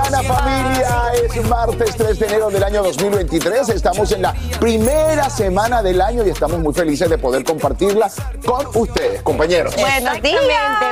mañana familia, es martes 3 de enero del año 2023, estamos en la primera semana del año y estamos muy felices de poder compartirla con ustedes, compañeros. Buenos días.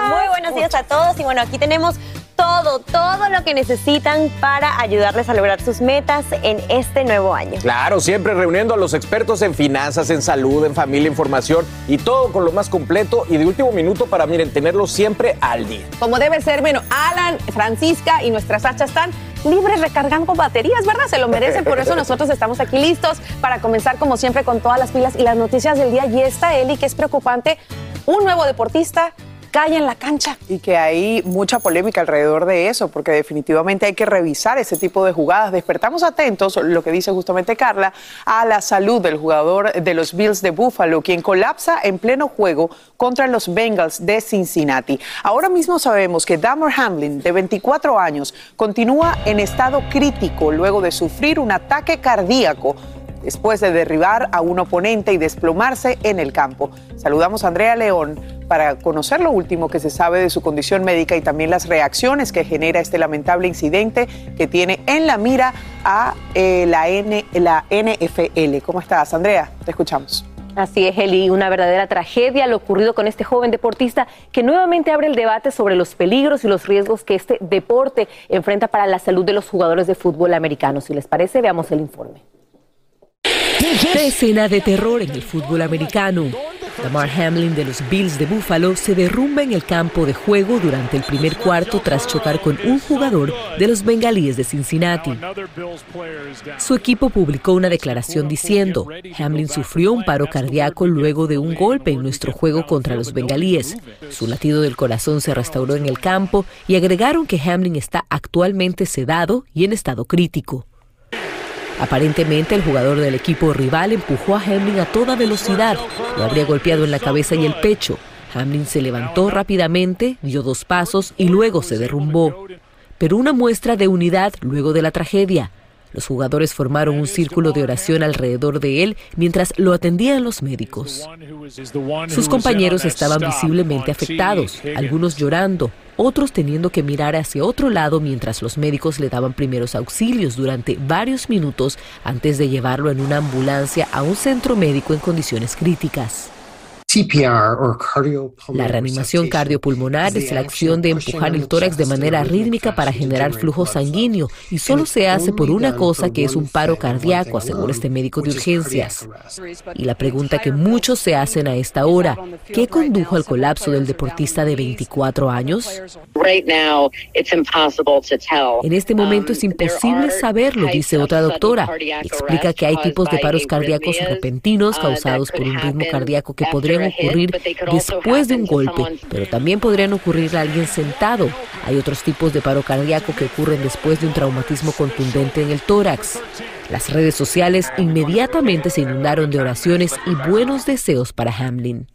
Muy buenos días a todos. Y bueno, aquí tenemos todo, todo lo que necesitan para ayudarles a lograr sus metas en este nuevo año. Claro, siempre reuniendo a los expertos en finanzas, en salud, en familia, en formación y todo con lo más completo y de último minuto para, miren, tenerlos siempre al día. Como debe ser, bueno, Alan, Francisca y nuestras hachas están libres recargando baterías, ¿verdad? Se lo merecen, por eso nosotros estamos aquí listos para comenzar como siempre con todas las pilas y las noticias del día. Y esta, Eli, que es preocupante, un nuevo deportista cae en la cancha. Y que hay mucha polémica alrededor de eso, porque definitivamente hay que revisar ese tipo de jugadas. Despertamos atentos, lo que dice justamente Carla, a la salud del jugador de los Bills de Buffalo, quien colapsa en pleno juego contra los Bengals de Cincinnati. Ahora mismo sabemos que Damar Hamlin, de 24 años, continúa en estado crítico luego de sufrir un ataque cardíaco después de derribar a un oponente y desplomarse en el campo. Saludamos a Andrea León para conocer lo último que se sabe de su condición médica y también las reacciones que genera este lamentable incidente que tiene en la mira a eh, la, N, la NFL. ¿Cómo estás, Andrea? Te escuchamos. Así es, Eli, una verdadera tragedia lo ocurrido con este joven deportista que nuevamente abre el debate sobre los peligros y los riesgos que este deporte enfrenta para la salud de los jugadores de fútbol americanos. Si les parece, veamos el informe. Escena de terror en el fútbol americano. Damar Hamlin de los Bills de Buffalo se derrumba en el campo de juego durante el primer cuarto tras chocar con un jugador de los Bengalíes de Cincinnati. Su equipo publicó una declaración diciendo, Hamlin sufrió un paro cardíaco luego de un golpe en nuestro juego contra los Bengalíes. Su latido del corazón se restauró en el campo y agregaron que Hamlin está actualmente sedado y en estado crítico. Aparentemente el jugador del equipo rival empujó a Hamlin a toda velocidad, lo habría golpeado en la cabeza y el pecho. Hamlin se levantó rápidamente, dio dos pasos y luego se derrumbó. Pero una muestra de unidad luego de la tragedia. Los jugadores formaron un círculo de oración alrededor de él mientras lo atendían los médicos. Sus compañeros estaban visiblemente afectados, algunos llorando, otros teniendo que mirar hacia otro lado mientras los médicos le daban primeros auxilios durante varios minutos antes de llevarlo en una ambulancia a un centro médico en condiciones críticas. La reanimación cardiopulmonar es la acción de empujar el tórax de manera rítmica para generar flujo sanguíneo y solo se hace por una cosa que es un paro cardíaco, asegura este médico de urgencias. Y la pregunta que muchos se hacen a esta hora, ¿qué condujo al colapso del deportista de 24 años? En este momento es imposible saberlo, dice otra doctora. Explica que hay tipos de paros cardíacos repentinos causados por un ritmo cardíaco que podrían ocurrir después de un golpe, pero también podrían ocurrir a alguien sentado. Hay otros tipos de paro cardíaco que ocurren después de un traumatismo contundente en el tórax. Las redes sociales inmediatamente se inundaron de oraciones y buenos deseos para Hamlin.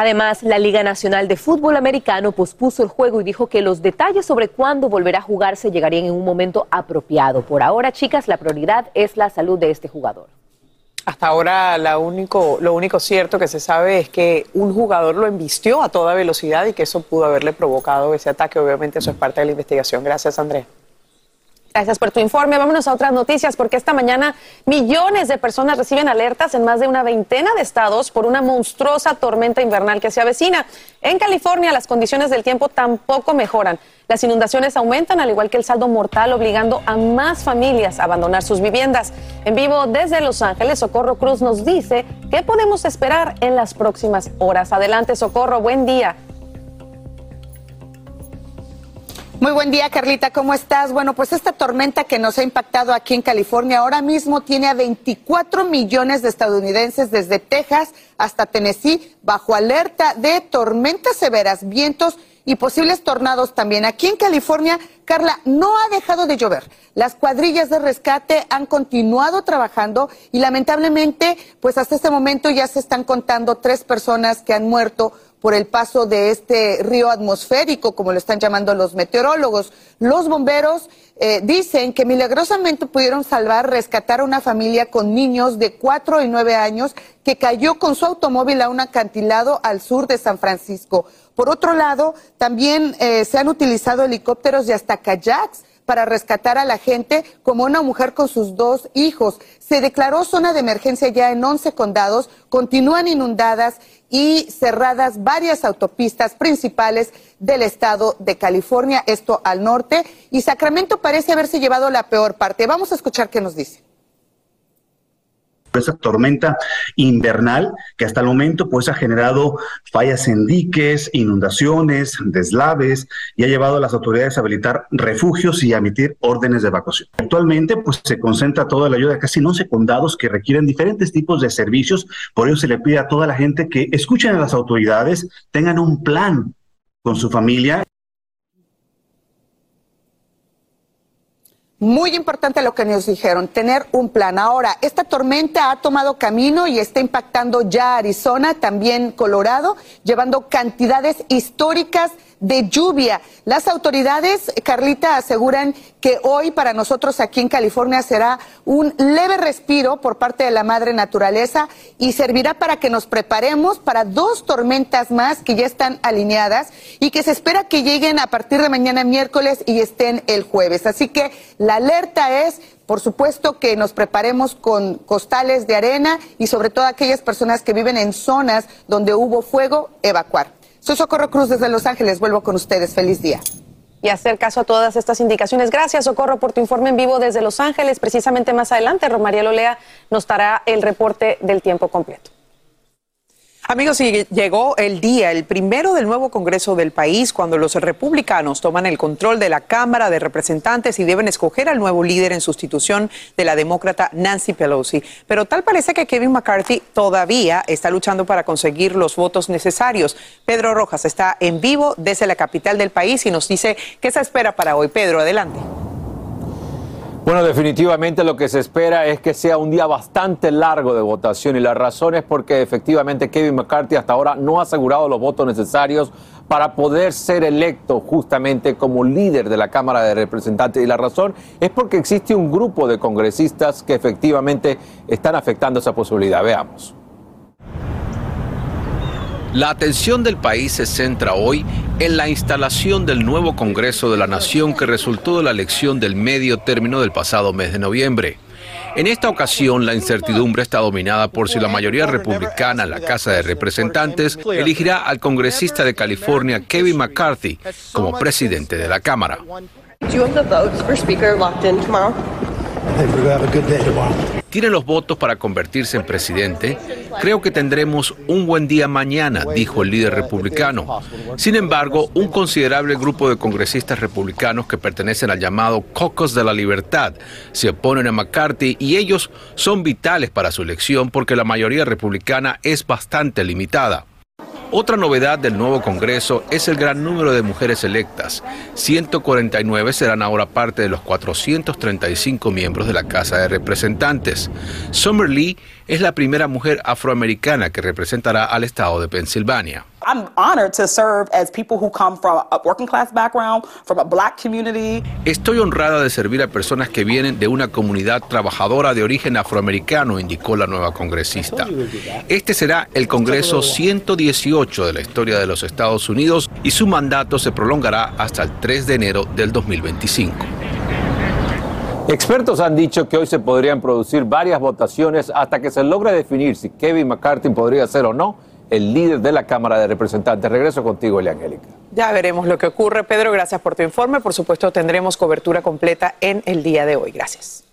Además, la Liga Nacional de Fútbol Americano pospuso el juego y dijo que los detalles sobre cuándo volverá a jugarse llegarían en un momento apropiado. Por ahora, chicas, la prioridad es la salud de este jugador. Hasta ahora la único, lo único cierto que se sabe es que un jugador lo embistió a toda velocidad y que eso pudo haberle provocado ese ataque. Obviamente eso es parte de la investigación. Gracias, Andrés. Gracias por tu informe. Vámonos a otras noticias porque esta mañana millones de personas reciben alertas en más de una veintena de estados por una monstruosa tormenta invernal que se avecina. En California las condiciones del tiempo tampoco mejoran. Las inundaciones aumentan al igual que el saldo mortal obligando a más familias a abandonar sus viviendas. En vivo desde Los Ángeles, Socorro Cruz nos dice qué podemos esperar en las próximas horas. Adelante, Socorro. Buen día. Muy buen día, Carlita, ¿cómo estás? Bueno, pues esta tormenta que nos ha impactado aquí en California ahora mismo tiene a 24 millones de estadounidenses desde Texas hasta Tennessee bajo alerta de tormentas severas, vientos y posibles tornados también. Aquí en California, Carla, no ha dejado de llover. Las cuadrillas de rescate han continuado trabajando y lamentablemente, pues hasta este momento ya se están contando tres personas que han muerto por el paso de este río atmosférico, como lo están llamando los meteorólogos. Los bomberos eh, dicen que milagrosamente pudieron salvar, rescatar a una familia con niños de cuatro y nueve años que cayó con su automóvil a un acantilado al sur de San Francisco. Por otro lado, también eh, se han utilizado helicópteros y hasta kayaks para rescatar a la gente como una mujer con sus dos hijos. Se declaró zona de emergencia ya en 11 condados, continúan inundadas y cerradas varias autopistas principales del estado de California, esto al norte, y Sacramento parece haberse llevado la peor parte. Vamos a escuchar qué nos dice esa tormenta invernal que hasta el momento pues ha generado fallas en diques, inundaciones, deslaves y ha llevado a las autoridades a habilitar refugios y a emitir órdenes de evacuación. Actualmente pues se concentra toda la ayuda de casi 11 condados que requieren diferentes tipos de servicios, por ello se le pide a toda la gente que escuchen a las autoridades, tengan un plan con su familia Muy importante lo que nos dijeron, tener un plan. Ahora, esta tormenta ha tomado camino y está impactando ya Arizona, también Colorado, llevando cantidades históricas de lluvia. Las autoridades, Carlita, aseguran que hoy para nosotros aquí en California será un leve respiro por parte de la madre naturaleza y servirá para que nos preparemos para dos tormentas más que ya están alineadas y que se espera que lleguen a partir de mañana miércoles y estén el jueves. Así que la alerta es por supuesto que nos preparemos con costales de arena y sobre todo aquellas personas que viven en zonas donde hubo fuego, evacuar. Soy Socorro Cruz desde Los Ángeles. Vuelvo con ustedes. Feliz día. Y hacer caso a todas estas indicaciones. Gracias, Socorro, por tu informe en vivo desde Los Ángeles. Precisamente más adelante, Romaría Lolea nos dará el reporte del tiempo completo. Amigos, y llegó el día, el primero del nuevo Congreso del país, cuando los republicanos toman el control de la Cámara de Representantes y deben escoger al nuevo líder en sustitución de la demócrata Nancy Pelosi. Pero tal parece que Kevin McCarthy todavía está luchando para conseguir los votos necesarios. Pedro Rojas está en vivo desde la capital del país y nos dice qué se espera para hoy. Pedro, adelante. Bueno, definitivamente lo que se espera es que sea un día bastante largo de votación y la razón es porque efectivamente Kevin McCarthy hasta ahora no ha asegurado los votos necesarios para poder ser electo justamente como líder de la Cámara de Representantes. Y la razón es porque existe un grupo de congresistas que efectivamente están afectando esa posibilidad. Veamos. La atención del país se centra hoy en la instalación del nuevo Congreso de la Nación que resultó de la elección del medio término del pasado mes de noviembre. En esta ocasión, la incertidumbre está dominada por si la mayoría republicana en la Casa de Representantes elegirá al congresista de California, Kevin McCarthy, como presidente de la Cámara. Tiene los votos para convertirse en presidente. Creo que tendremos un buen día mañana, dijo el líder republicano. Sin embargo, un considerable grupo de congresistas republicanos que pertenecen al llamado Caucus de la Libertad se oponen a McCarthy y ellos son vitales para su elección porque la mayoría republicana es bastante limitada. Otra novedad del nuevo Congreso es el gran número de mujeres electas. 149 serán ahora parte de los 435 miembros de la Casa de Representantes. Summer Lee es la primera mujer afroamericana que representará al estado de Pensilvania. I'm honored to serve as people who come from a working class background, from a black community. Estoy honrada de servir a personas que vienen de una comunidad trabajadora de origen afroamericano, indicó la nueva congresista. Este será el Congreso 118 de la historia de los Estados Unidos y su mandato se prolongará hasta el 3 de enero del 2025. Expertos han dicho que hoy se podrían producir varias votaciones hasta que se logre definir si Kevin McCarthy podría ser o no el líder de la Cámara de Representantes. Regreso contigo, Elia Angélica. Ya veremos lo que ocurre. Pedro, gracias por tu informe. Por supuesto, tendremos cobertura completa en el día de hoy. Gracias.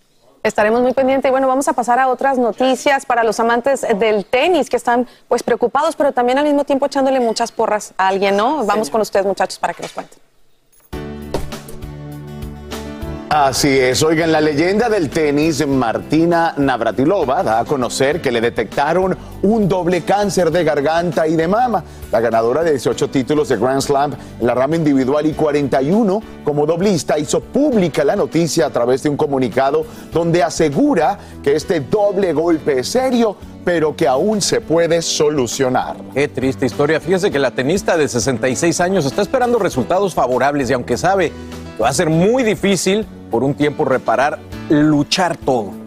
Estaremos muy pendientes y bueno, vamos a pasar a otras noticias para los amantes del tenis que están pues preocupados, pero también al mismo tiempo echándole muchas porras a alguien, ¿no? Vamos con ustedes muchachos para que nos cuenten. Así es, oigan, la leyenda del tenis, Martina Navratilova, da a conocer que le detectaron un doble cáncer de garganta y de mama. La ganadora de 18 títulos de Grand Slam en la rama individual y 41 como doblista hizo pública la noticia a través de un comunicado donde asegura que este doble golpe es serio pero que aún se puede solucionar. Qué triste historia. Fíjese que la tenista de 66 años está esperando resultados favorables y aunque sabe va a ser muy difícil por un tiempo reparar, luchar todo.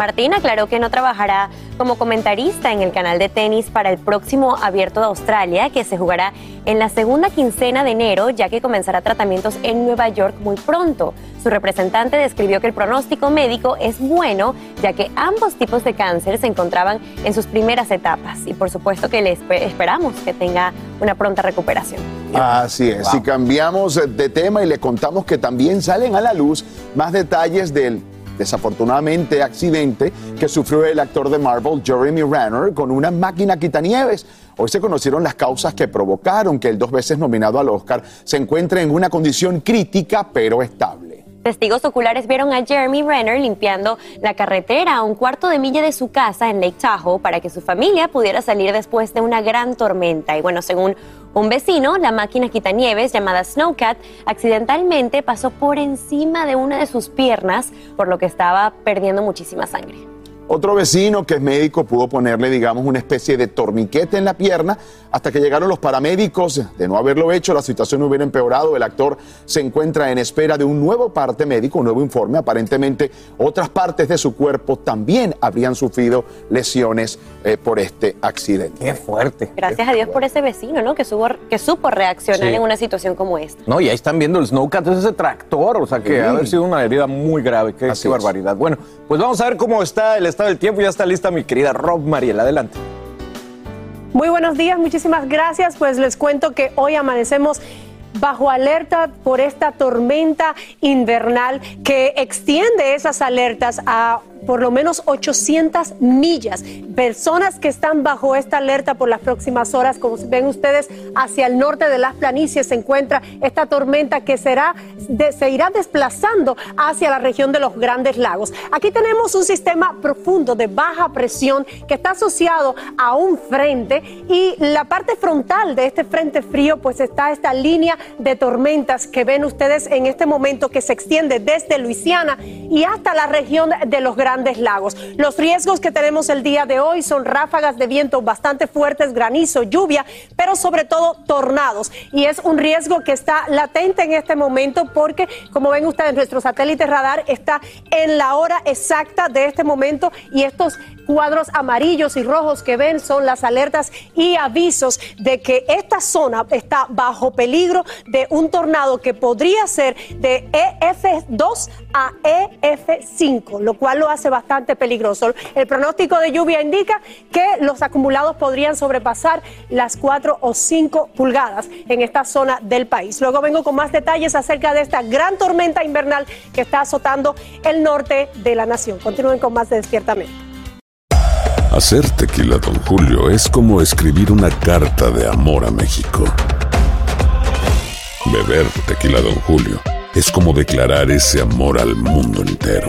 Martín aclaró que no trabajará como comentarista en el canal de tenis para el próximo Abierto de Australia, que se jugará en la segunda quincena de enero, ya que comenzará tratamientos en Nueva York muy pronto. Su representante describió que el pronóstico médico es bueno, ya que ambos tipos de cáncer se encontraban en sus primeras etapas y por supuesto que le esperamos que tenga una pronta recuperación. Así es, si cambiamos de tema y le contamos que también salen a la luz más detalles del desafortunadamente accidente que sufrió el actor de Marvel Jeremy Renner con una máquina quitanieves. Hoy se conocieron las causas que provocaron que el dos veces nominado al Oscar se encuentre en una condición crítica pero estable. Testigos oculares vieron a Jeremy Renner limpiando la carretera a un cuarto de milla de su casa en Lake Tahoe para que su familia pudiera salir después de una gran tormenta. Y bueno, según un vecino, la máquina quitanieves llamada Snowcat accidentalmente pasó por encima de una de sus piernas, por lo que estaba perdiendo muchísima sangre. Otro vecino que es médico pudo ponerle, digamos, una especie de torniquete en la pierna hasta que llegaron los paramédicos. De no haberlo hecho, la situación hubiera empeorado. El actor se encuentra en espera de un nuevo parte médico, un nuevo informe. Aparentemente, otras partes de su cuerpo también habrían sufrido lesiones eh, por este accidente. Qué fuerte. Gracias a Dios por ese vecino, ¿no? Que, supo, que supo reaccionar Sí. en una situación como esta. No, y ahí están viendo el Snowcat, es ese tractor, o sea que Sí. ha haber sido una herida muy grave, qué, Así qué es. barbaridad. Bueno, pues vamos a ver cómo está el estado del tiempo, ya está lista mi querida Rob Mariel, adelante. Muy buenos días, muchísimas gracias. Pues les cuento que hoy amanecemos bajo alerta por esta tormenta invernal que extiende esas alertas a por lo menos 800 millas. Personas que están bajo esta alerta por las próximas horas, como ven ustedes, hacia el norte de las planicies se encuentra esta tormenta que será, se irá desplazando hacia la región de los Grandes Lagos. Aquí tenemos un sistema profundo de baja presión que está asociado a un frente y la parte frontal de este frente frío pues está esta línea de tormentas que ven ustedes en este momento que se extiende desde Luisiana y hasta la región de los Grandes Los riesgos que tenemos el día de hoy son ráfagas de viento bastante fuertes, granizo, lluvia, pero sobre todo tornados. Y es un riesgo que está latente en este momento porque, como ven ustedes, nuestro satélite radar está en la hora exacta de este momento y estos cuadros amarillos y rojos que ven son las alertas y avisos de que esta zona está bajo peligro de un tornado que podría ser de EF2 a EF5, lo cual lo hace bastante peligroso. El pronóstico de lluvia indica que los acumulados podrían sobrepasar las 4 o 5 pulgadas en esta zona del país. Luego vengo con más detalles acerca de esta gran tormenta invernal que está azotando el norte de la nación. Continúen con más de Despiertamente. Hacer tequila, Don Julio, es como escribir una carta de amor a México. Beber tequila, Don Julio, es como declarar ese amor al mundo entero.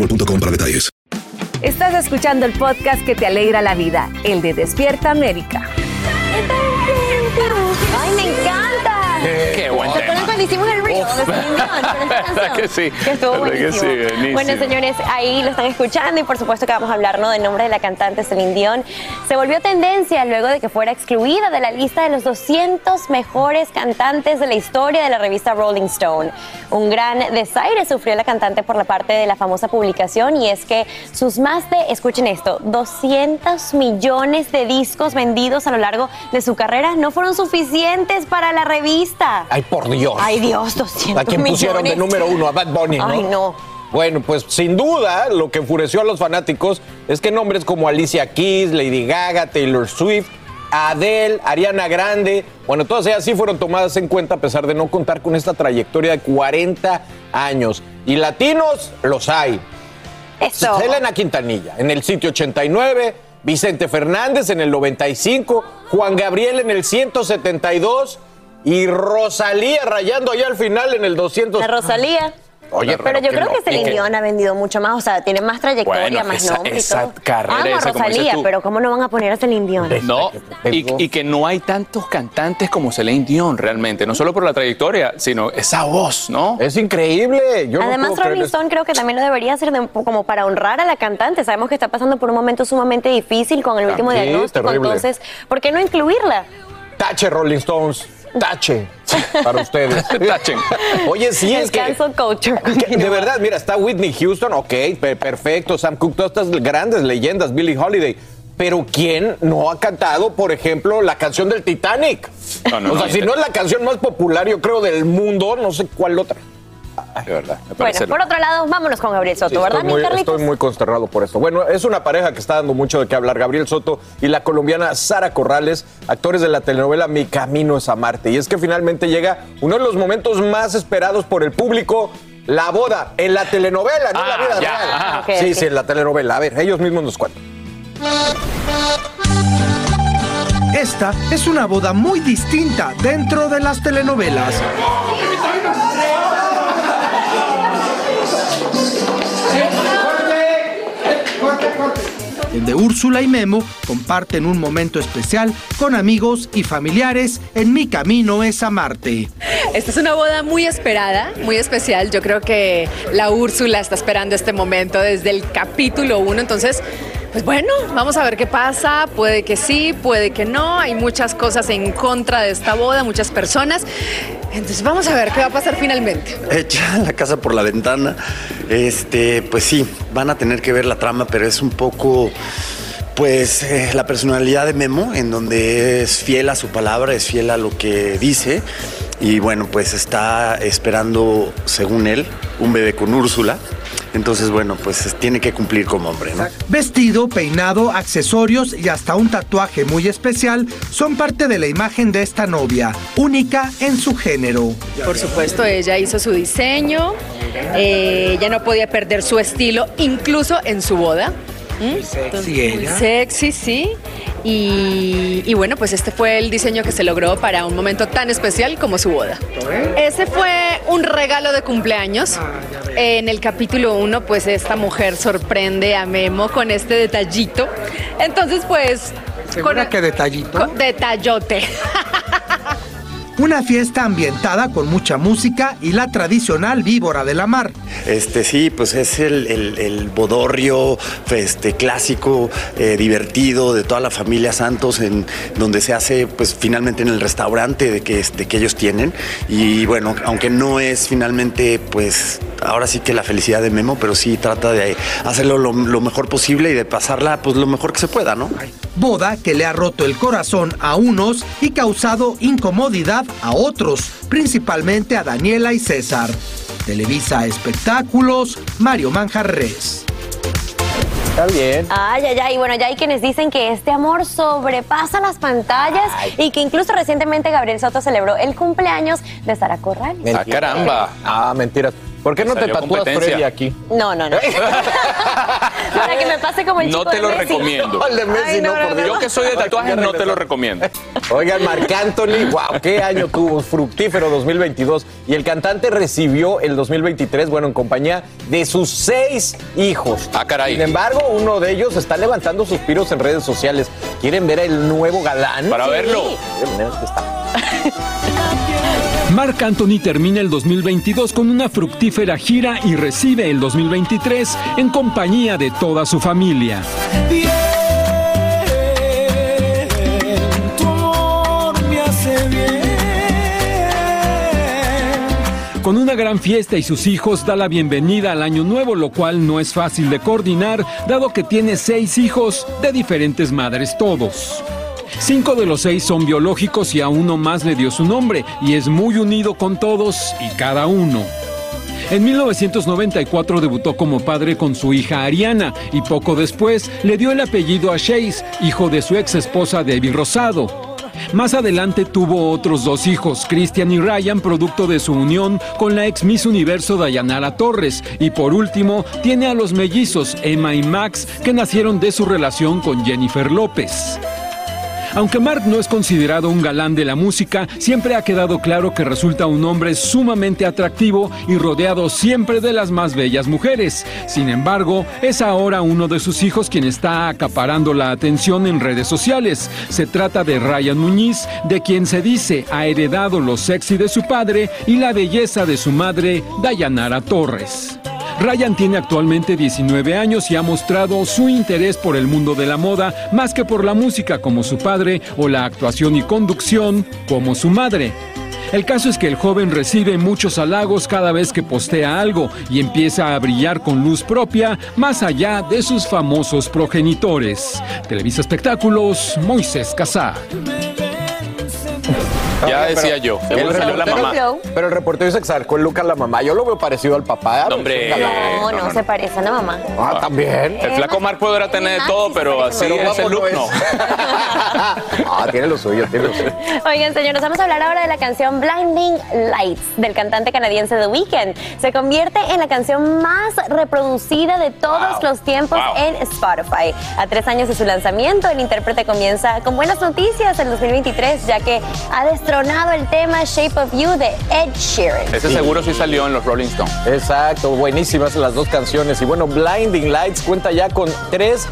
boostmobile.com para detalles. Estás escuchando el podcast que te alegra la vida, el de Despierta América. ¡Ay, me encanta! Qué buen ¿Se acuerdan tema. cuando hicimos el reel de Celine Dion con esta ¿Verdad que canción? sí? Que estuvo ¿Verdad que buenísimo. sí? Buenísimo. Bueno, señores, ahí lo están escuchando y por supuesto que vamos a hablar ¿no? del nombre de la cantante Celine Dion. Se volvió tendencia luego de que fuera excluida de la lista de los 200 mejores cantantes de la historia de la revista Rolling Stone. Un gran desaire sufrió la cantante por la parte de la famosa publicación y es que sus más de, escuchen esto, 200 millones de discos vendidos a lo largo de su carrera no fueron suficientes para la revista. Ay, por Dios. Ay, Dios, 200 ¿A quién pusieron de millones. número uno? A Bad Bunny, ¿no? Ay, no. Bueno, pues sin duda lo que enfureció a los fanáticos es que nombres como Alicia Keys, Lady Gaga, Taylor Swift, Adele, Ariana Grande, bueno, todas ellas sí fueron tomadas en cuenta a pesar de no contar con esta trayectoria de 40 años. Y latinos los hay. Eso. Selena Quintanilla en el sitio 89, Vicente Fernández en el 95, Juan Gabriel en el 172 y Rosalía rayando allá al final en el 200. La Rosalía. Oye, pero, yo creo que Celine y que- Dion ha vendido mucho más, o sea, tiene más trayectoria, Bueno, más esa- nombre y esa todo. carrera Amo a esa, como dices Rosalía, tú. pero ¿cómo no van a poner a Celine Dion? No, y, y que no hay tantos cantantes como Celine Dion realmente, no solo por la trayectoria, sino esa voz, ¿no? Es increíble. Yo Además, Rolling Stone creo que también lo debería hacer de como para honrar a la cantante. Sabemos que está pasando por un momento sumamente difícil con el último diagnóstico, terrible. entonces, ¿por qué no incluirla? Tache Rolling Stones. Tache para ustedes. Tachen. Oye, sí, es que, cancel culture. que de verdad, mira, está Whitney Houston, ok, pe- perfecto, Sam Cooke, todas estas grandes leyendas, Billie Holiday. Pero ¿quién no ha cantado, por ejemplo, la canción del Titanic? No, no, o sea, no, si este- no es la canción más popular, yo creo, del mundo, no sé cuál otra. De verdad, me Bueno, parece por otro lado, vámonos con Gabriel Soto, Sí, ¿verdad, estoy, mi muy, estoy muy consternado por esto. Bueno, es una pareja que está dando mucho de qué hablar. Gabriel Soto y la colombiana Sara Corrales, actores de la telenovela Mi Camino es a Marte. Y es que finalmente llega uno de los momentos más esperados por el público. La boda en la telenovela, no en la Ah, vida ya, real. ah. Sí, sí, en la telenovela. A ver, ellos mismos nos cuentan. Esta es una boda muy distinta dentro de las telenovelas. Donde Úrsula y Memo comparten un momento especial con amigos y familiares en Mi Camino es a Marte. Esta es una boda muy esperada, muy especial. Yo creo que la Úrsula está esperando este momento desde el capítulo 1. Entonces, pues bueno, vamos a ver qué pasa. Puede que sí, puede que no. Hay muchas cosas en contra de esta boda, muchas personas. Entonces, vamos a ver qué va a pasar finalmente. Echa la casa por la ventana. Este, pues sí, van a tener que ver la trama, pero es un poco, pues, eh, la personalidad de Memo, en donde es fiel a su palabra, es fiel a lo que dice. y bueno, pues está esperando, según él, un bebé con Úrsula. Entonces, bueno, pues tiene que cumplir como hombre, ¿no? Vestido, peinado, accesorios y hasta un tatuaje muy especial son parte de la imagen de esta novia, única en su género. Por supuesto, ella hizo su diseño, eh, ella no podía perder su estilo, incluso en su boda. ¿Mm? sexy Muy ella. sexy, sí. Y, y bueno, pues este fue el diseño que se logró para un momento tan especial como su boda. Ese fue un regalo de cumpleaños. En el capítulo 1, pues esta mujer sorprende a Memo con este detallito. Entonces, pues... ¿Segura que detallito? con- detallote. Una fiesta ambientada con mucha música y la tradicional víbora de la mar. Este sí, pues es el, el- el bodorrio este, clásico, eh, divertido de toda la familia Santos, en donde se hace pues finalmente en el restaurante de que, este, que ellos tienen. Y bueno, aunque no es finalmente pues ahora sí que la felicidad de Memo, pero sí trata de hacerlo lo, lo mejor posible y de pasarla pues lo mejor que se pueda, ¿no? Boda que le ha roto el corazón a unos y causado incomodidad a otros, principalmente a Daniela y César. Televisa Espectáculos, Mario Manjarres. Está bien. Ay, ay, ay. Bueno, ya hay quienes dicen que este amor sobrepasa las pantallas y que incluso recientemente Gabriel Soto celebró el cumpleaños de Sara Corral. Ah, caramba. Ah, mentiras. ¿Por qué no te tatúas. Freddy aquí? No, no, no. Para que me pase como el No chico te de lo Messi. recomiendo. El de Messi, Ay, no, no, por no, Dios. Yo que soy de tatuajes no te lo recomiendo. Oigan, Marc Anthony, wow, qué año tuvo, fructífero 2022. Y el cantante recibió el 2023, bueno, en compañía de sus seis hijos. Ah, caray. Sin embargo, uno de ellos está levantando suspiros en redes sociales. ¿Quieren ver el nuevo galán? Para Sí. verlo. Está. Marc Anthony termina el 2022 con una fructífera gira y recibe el 2023 en compañía de toda su familia. Con una gran fiesta y sus hijos da la bienvenida al año nuevo, lo cual no es fácil de coordinar, dado que tiene seis hijos de diferentes madres todos. Cinco de los seis son biológicos y a uno más le dio su nombre, y es muy unido con todos y cada uno. En 1994 debutó como padre con su hija Ariana y poco después le dio el apellido a Chase, hijo de su ex esposa Debbie Rosado. Más adelante tuvo otros dos hijos, Christian y Ryan, producto de su unión con la ex Miss Universo Dayanara Torres. Y por último, tiene a los mellizos Emma y Max, que nacieron de su relación con Jennifer López. Aunque Mark no es considerado un galán de la música, siempre ha quedado claro que resulta un hombre sumamente atractivo y rodeado siempre de las más bellas mujeres. Sin embargo, es ahora uno de sus hijos quien está acaparando la atención en redes sociales. Se trata de Ryan Muñiz, de quien se dice ha heredado lo sexy de su padre y la belleza de su madre, Dayanara Torres. Ryan tiene actualmente 19 años y ha mostrado su interés por el mundo de la moda más que por la música como su padre o la actuación y conducción como su madre. El caso es que el joven recibe muchos halagos cada vez que postea algo y empieza a brillar con luz propia más allá de sus famosos progenitores. Televisa Espectáculos, Moisés Casá. Ya decía yo, El seguro salió la mamá. Pero el reportero se exarcó el look a la mamá. Yo lo veo parecido al papá. No, hombre. No, no, se parece a la mamá. Ah, también. El flaco Mark podrá tener de todo, pero así Pero es el look, no. Ah, tiene lo suyo, tiene lo suyo. Oigan, señores, vamos a hablar ahora de la canción Blinding Lights del cantante canadiense The Weeknd. Se convierte en la canción más reproducida de todos Wow. los tiempos Wow. en Spotify. A tres años de su lanzamiento, el intérprete comienza con buenas noticias en 2023, ya que ha el tema Shape of You de Ed Sheeran. Ese seguro sí salió en los Rolling Stones. Exacto, buenísimas las dos canciones. Y bueno, Blinding Lights cuenta ya con 3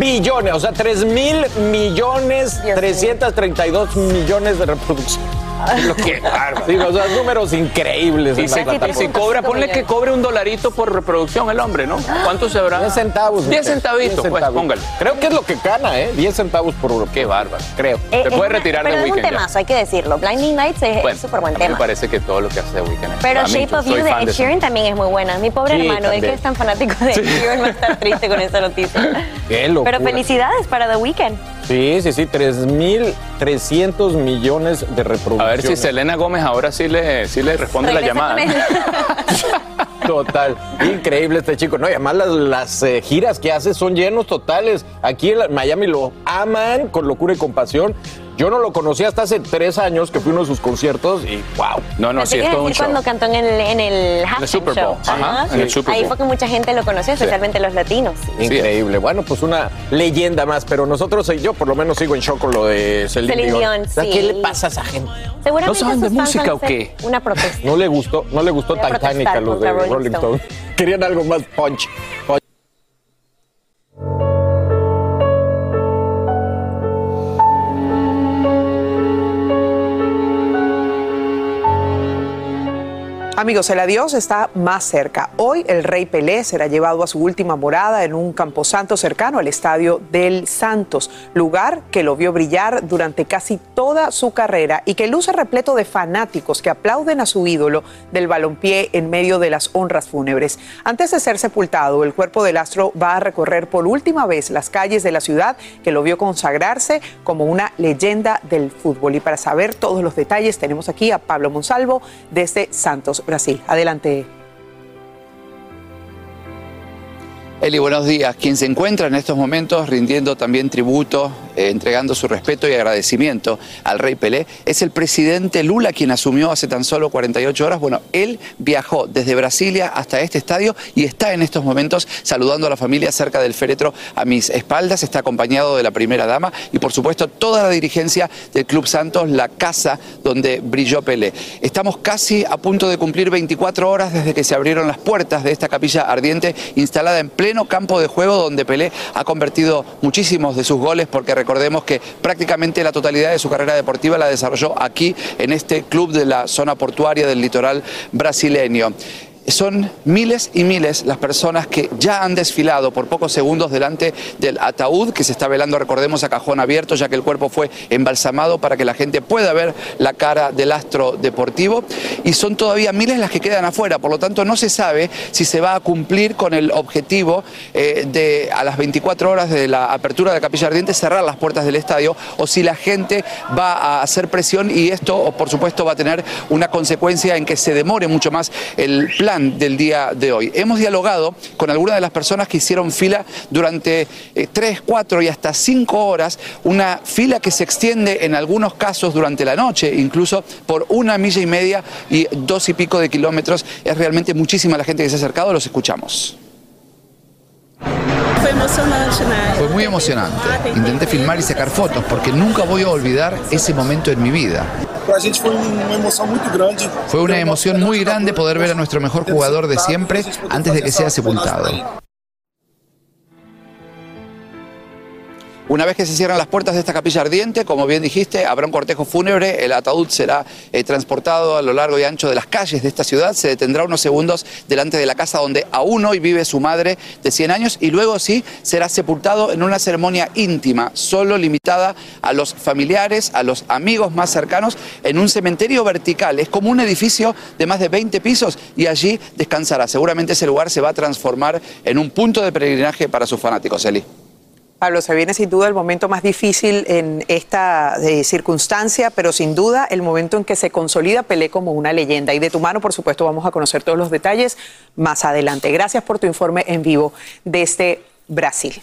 billones, o sea, 3 mil millones, 332 millones de reproducciones. Lo que Sí, o sea, números increíbles. Y en si, y cobra, ponle que cobre un dolarito por reproducción el hombre, ¿no? ¿Cuánto se habrá? 10 centavos. 10 mujer, centavitos, 10 pues, póngale. Creo que es lo que gana, ¿eh? 10 centavos por Qué bárbaro. Creo. Eh, Se es puede una- retirar pero de es un Weekend ya. temazo, hay que decirlo. Blinding Lights es Bueno, súper buen a mí me tema. parece que todo lo que hace Weekend es Pero Shape of You de Ed de. Sheeran también es muy buena. Mi pobre Sí, hermano, él que también. es tan fanático de Ed Sheeran va a estar triste con esa noticia. Qué locura. Pero felicidades para The Weeknd. Sí, sí, sí, 3.300 millones de reproducciones. A ver si Selena Gómez ahora sí le, sí le responde la llamada. Total, increíble este chico. No, y además las, las, eh, giras que hace son llenos totales. Aquí en la- Miami lo aman con locura y compasión. Yo no lo conocí hasta hace tres años que fui a uno de sus conciertos y wow. No, no, Pensé que iba a decir cuando cantó en el, en el halftime Super Bowl. show. Ajá, en el Super Ahí Bowl. fue que mucha gente lo conoció, especialmente los latinos. Increíble. Bueno, pues una leyenda más, pero nosotros, yo por lo menos sigo en shock con lo de Celine, Celine Dion. Dion, O sea, sí. ¿Qué le pasa a esa gente? Seguramente ¿No saben de música o qué? Una protesta. No le gustó, no le gustó Titanic a los de Rolling Rolling Stone. Stone. Querían algo más punch. punch. Amigos, el adiós está más cerca. Hoy el rey Pelé será llevado a su última morada en un camposanto cercano al estadio del Santos, lugar que lo vio brillar durante casi toda su carrera y que luce repleto de fanáticos que aplauden a su ídolo del balompié en medio de las honras fúnebres. Antes de ser sepultado, el cuerpo del astro va a recorrer por última vez las calles de la ciudad que lo vio consagrarse como una leyenda del fútbol. Y para saber todos los detalles tenemos aquí a Pablo Monsalvo desde Santos, Brasil. Adelante. Eli, buenos días. Quien se encuentra en estos momentos rindiendo también tributo, eh, entregando su respeto y agradecimiento al rey Pelé, es el presidente Lula, quien asumió hace tan solo 48 horas. Bueno, él viajó desde Brasilia hasta este estadio y está en estos momentos saludando a la familia cerca del féretro a mis espaldas. Está acompañado de la primera dama y, por supuesto, toda la dirigencia del Club Santos, la casa donde brilló Pelé. Estamos casi a punto de cumplir 24 horas desde que se abrieron las puertas de esta capilla ardiente instalada en pleno campo de juego donde Pelé ha convertido muchísimos de sus goles porque recordemos que prácticamente la totalidad de su carrera deportiva la desarrolló aquí en este club de la zona portuaria del litoral brasileño. Son miles y miles las personas que ya han desfilado por pocos segundos delante del ataúd que se está velando, recordemos, a cajón abierto, ya que el cuerpo fue embalsamado para que la gente pueda ver la cara del astro deportivo. Y son todavía miles las que quedan afuera, por lo tanto no se sabe si se va a cumplir con el objetivo eh, de a las 24 horas de la apertura de Capilla Ardiente cerrar las puertas del estadio o si la gente va a hacer presión y esto, por supuesto, va a tener una consecuencia en que se demore mucho más el plan del día de hoy. Hemos dialogado con algunas de las personas que hicieron fila durante eh, tres, cuatro y hasta cinco horas, una fila que se extiende en algunos casos durante la noche, incluso por una milla y media y dos y pico de kilómetros. Es realmente muchísima la gente que se ha acercado, los escuchamos. Foi emocionante? Fue muy emocionante. Intenté filmar y sacar fotos porque nunca voy a olvidar ese momento en mi vida. Fue una emoción muy grande poder ver a nuestro mejor jugador de siempre antes de que sea sepultado. Una vez que se cierran las puertas de esta capilla ardiente, como bien dijiste, habrá un cortejo fúnebre, el ataúd será eh, transportado a lo largo y ancho de las calles de esta ciudad, se detendrá unos segundos delante de la casa donde aún hoy vive su madre de 100 años y luego sí será sepultado en una ceremonia íntima, solo limitada a los familiares, a los amigos más cercanos, en un cementerio vertical. Es como un edificio de más de 20 pisos y allí descansará. Seguramente ese lugar se va a transformar en un punto de peregrinaje para sus fanáticos, Eli. Pablo, se viene sin duda el momento más difícil en esta eh, circunstancia, pero sin duda el momento en que se consolida Pelé como una leyenda. Y de tu mano, por supuesto, vamos a conocer todos los detalles más adelante. Gracias por tu informe en vivo desde Brasil.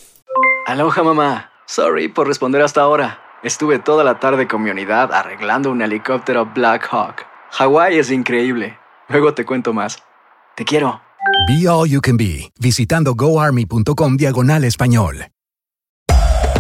Aloha mamá. Sorry por responder hasta ahora. Estuve toda la tarde con mi unidad arreglando un helicóptero Black Hawk. Hawái es increíble. Luego te cuento más. Te quiero. Be All You Can Be, visitando goarmy.com diagonal español.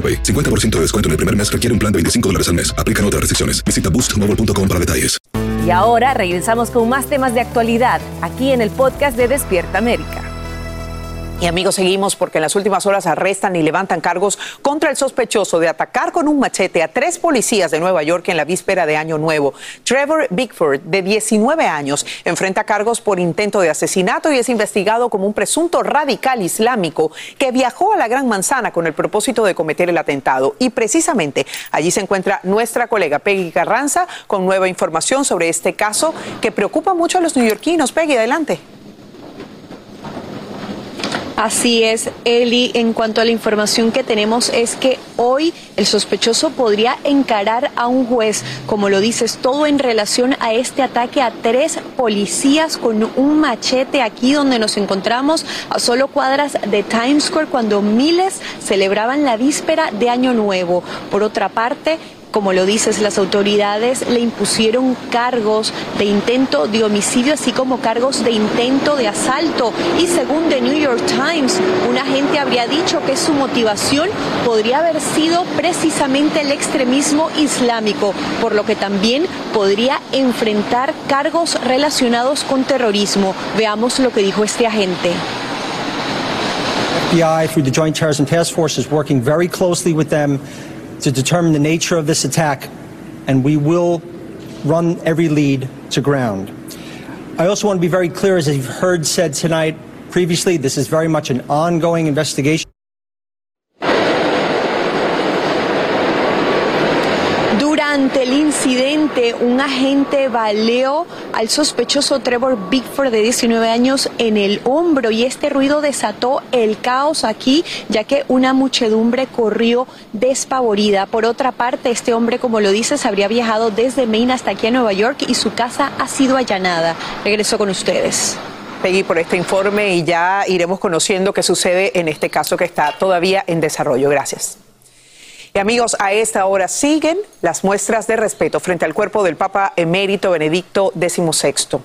AroPay. 50% de descuento en el primer mes requiere un plan de 25 dólares al mes. Aplican otras restricciones. Visita boostmobile.com para detalles. Y ahora regresamos con más temas de actualidad aquí en el podcast de Despierta América. Y amigos, seguimos porque en las últimas horas arrestan y levantan cargos contra el sospechoso de atacar con un machete a tres policías de Nueva York en la víspera de Año Nuevo. Trevor Bickford, de 19 años, enfrenta cargos por intento de asesinato y es investigado como un presunto radical islámico que viajó a la Gran Manzana con el propósito de cometer el atentado. Y precisamente allí se encuentra nuestra colega Peggy Carranza con nueva información sobre este caso que preocupa mucho a los neoyorquinos. Peggy, adelante. Así es, Eli. En cuanto a la información que tenemos es que hoy el sospechoso podría encarar a un juez, como lo dices, todo en relación a este ataque a tres policías con un machete aquí donde nos encontramos a solo cuadras de Times Square cuando miles celebraban la víspera de Año Nuevo. Por otra parte, como lo dices, las autoridades le impusieron cargos de intento de homicidio, así como cargos de intento de asalto. Y según The New York Times, un agente habría dicho que su motivación podría haber sido precisamente el extremismo islámico, por lo que también podría enfrentar cargos relacionados con terrorismo. Veamos lo que dijo este agente. FBI, through the Joint Terrorism Task Force, is working very closely with them to determine the nature of this attack, and we will run every lead to ground. I also want to be very clear, as you've heard said tonight previously, this is very much an ongoing investigation. El incidente, un agente baleó al sospechoso Trevor Bickford de 19 años en el hombro y este ruido desató el caos aquí, ya que una muchedumbre corrió despavorida. Por otra parte, este hombre, como lo dices, habría viajado desde Maine hasta aquí a Nueva York y su casa ha sido allanada. Regreso con ustedes. Peggy, por este informe y ya iremos conociendo qué sucede en este caso que está todavía en desarrollo. Gracias. Y amigos, a esta hora siguen las muestras de respeto frente al cuerpo del Papa emérito Benedicto XVI.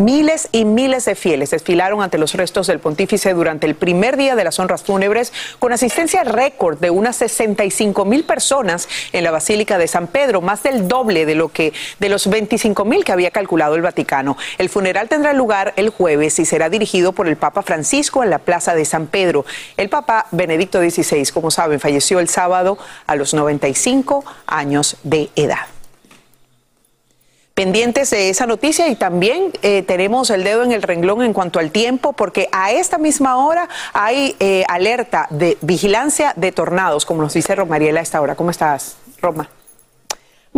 Miles y miles de fieles desfilaron ante los restos del pontífice durante el primer día de las honras fúnebres con asistencia récord de unas 65 mil personas en la Basílica de San Pedro, más del doble de lo que de los 25 mil que había calculado el Vaticano. El funeral tendrá lugar el jueves y será dirigido por el Papa Francisco en la Plaza de San Pedro. El Papa Benedicto XVI, como saben, falleció el sábado a los 95 años de edad pendientes de esa noticia y también eh, tenemos el dedo en el renglón en cuanto al tiempo porque a esta misma hora hay eh, alerta de vigilancia de tornados, como nos dice Romariela a esta hora. ¿Cómo estás, Roma?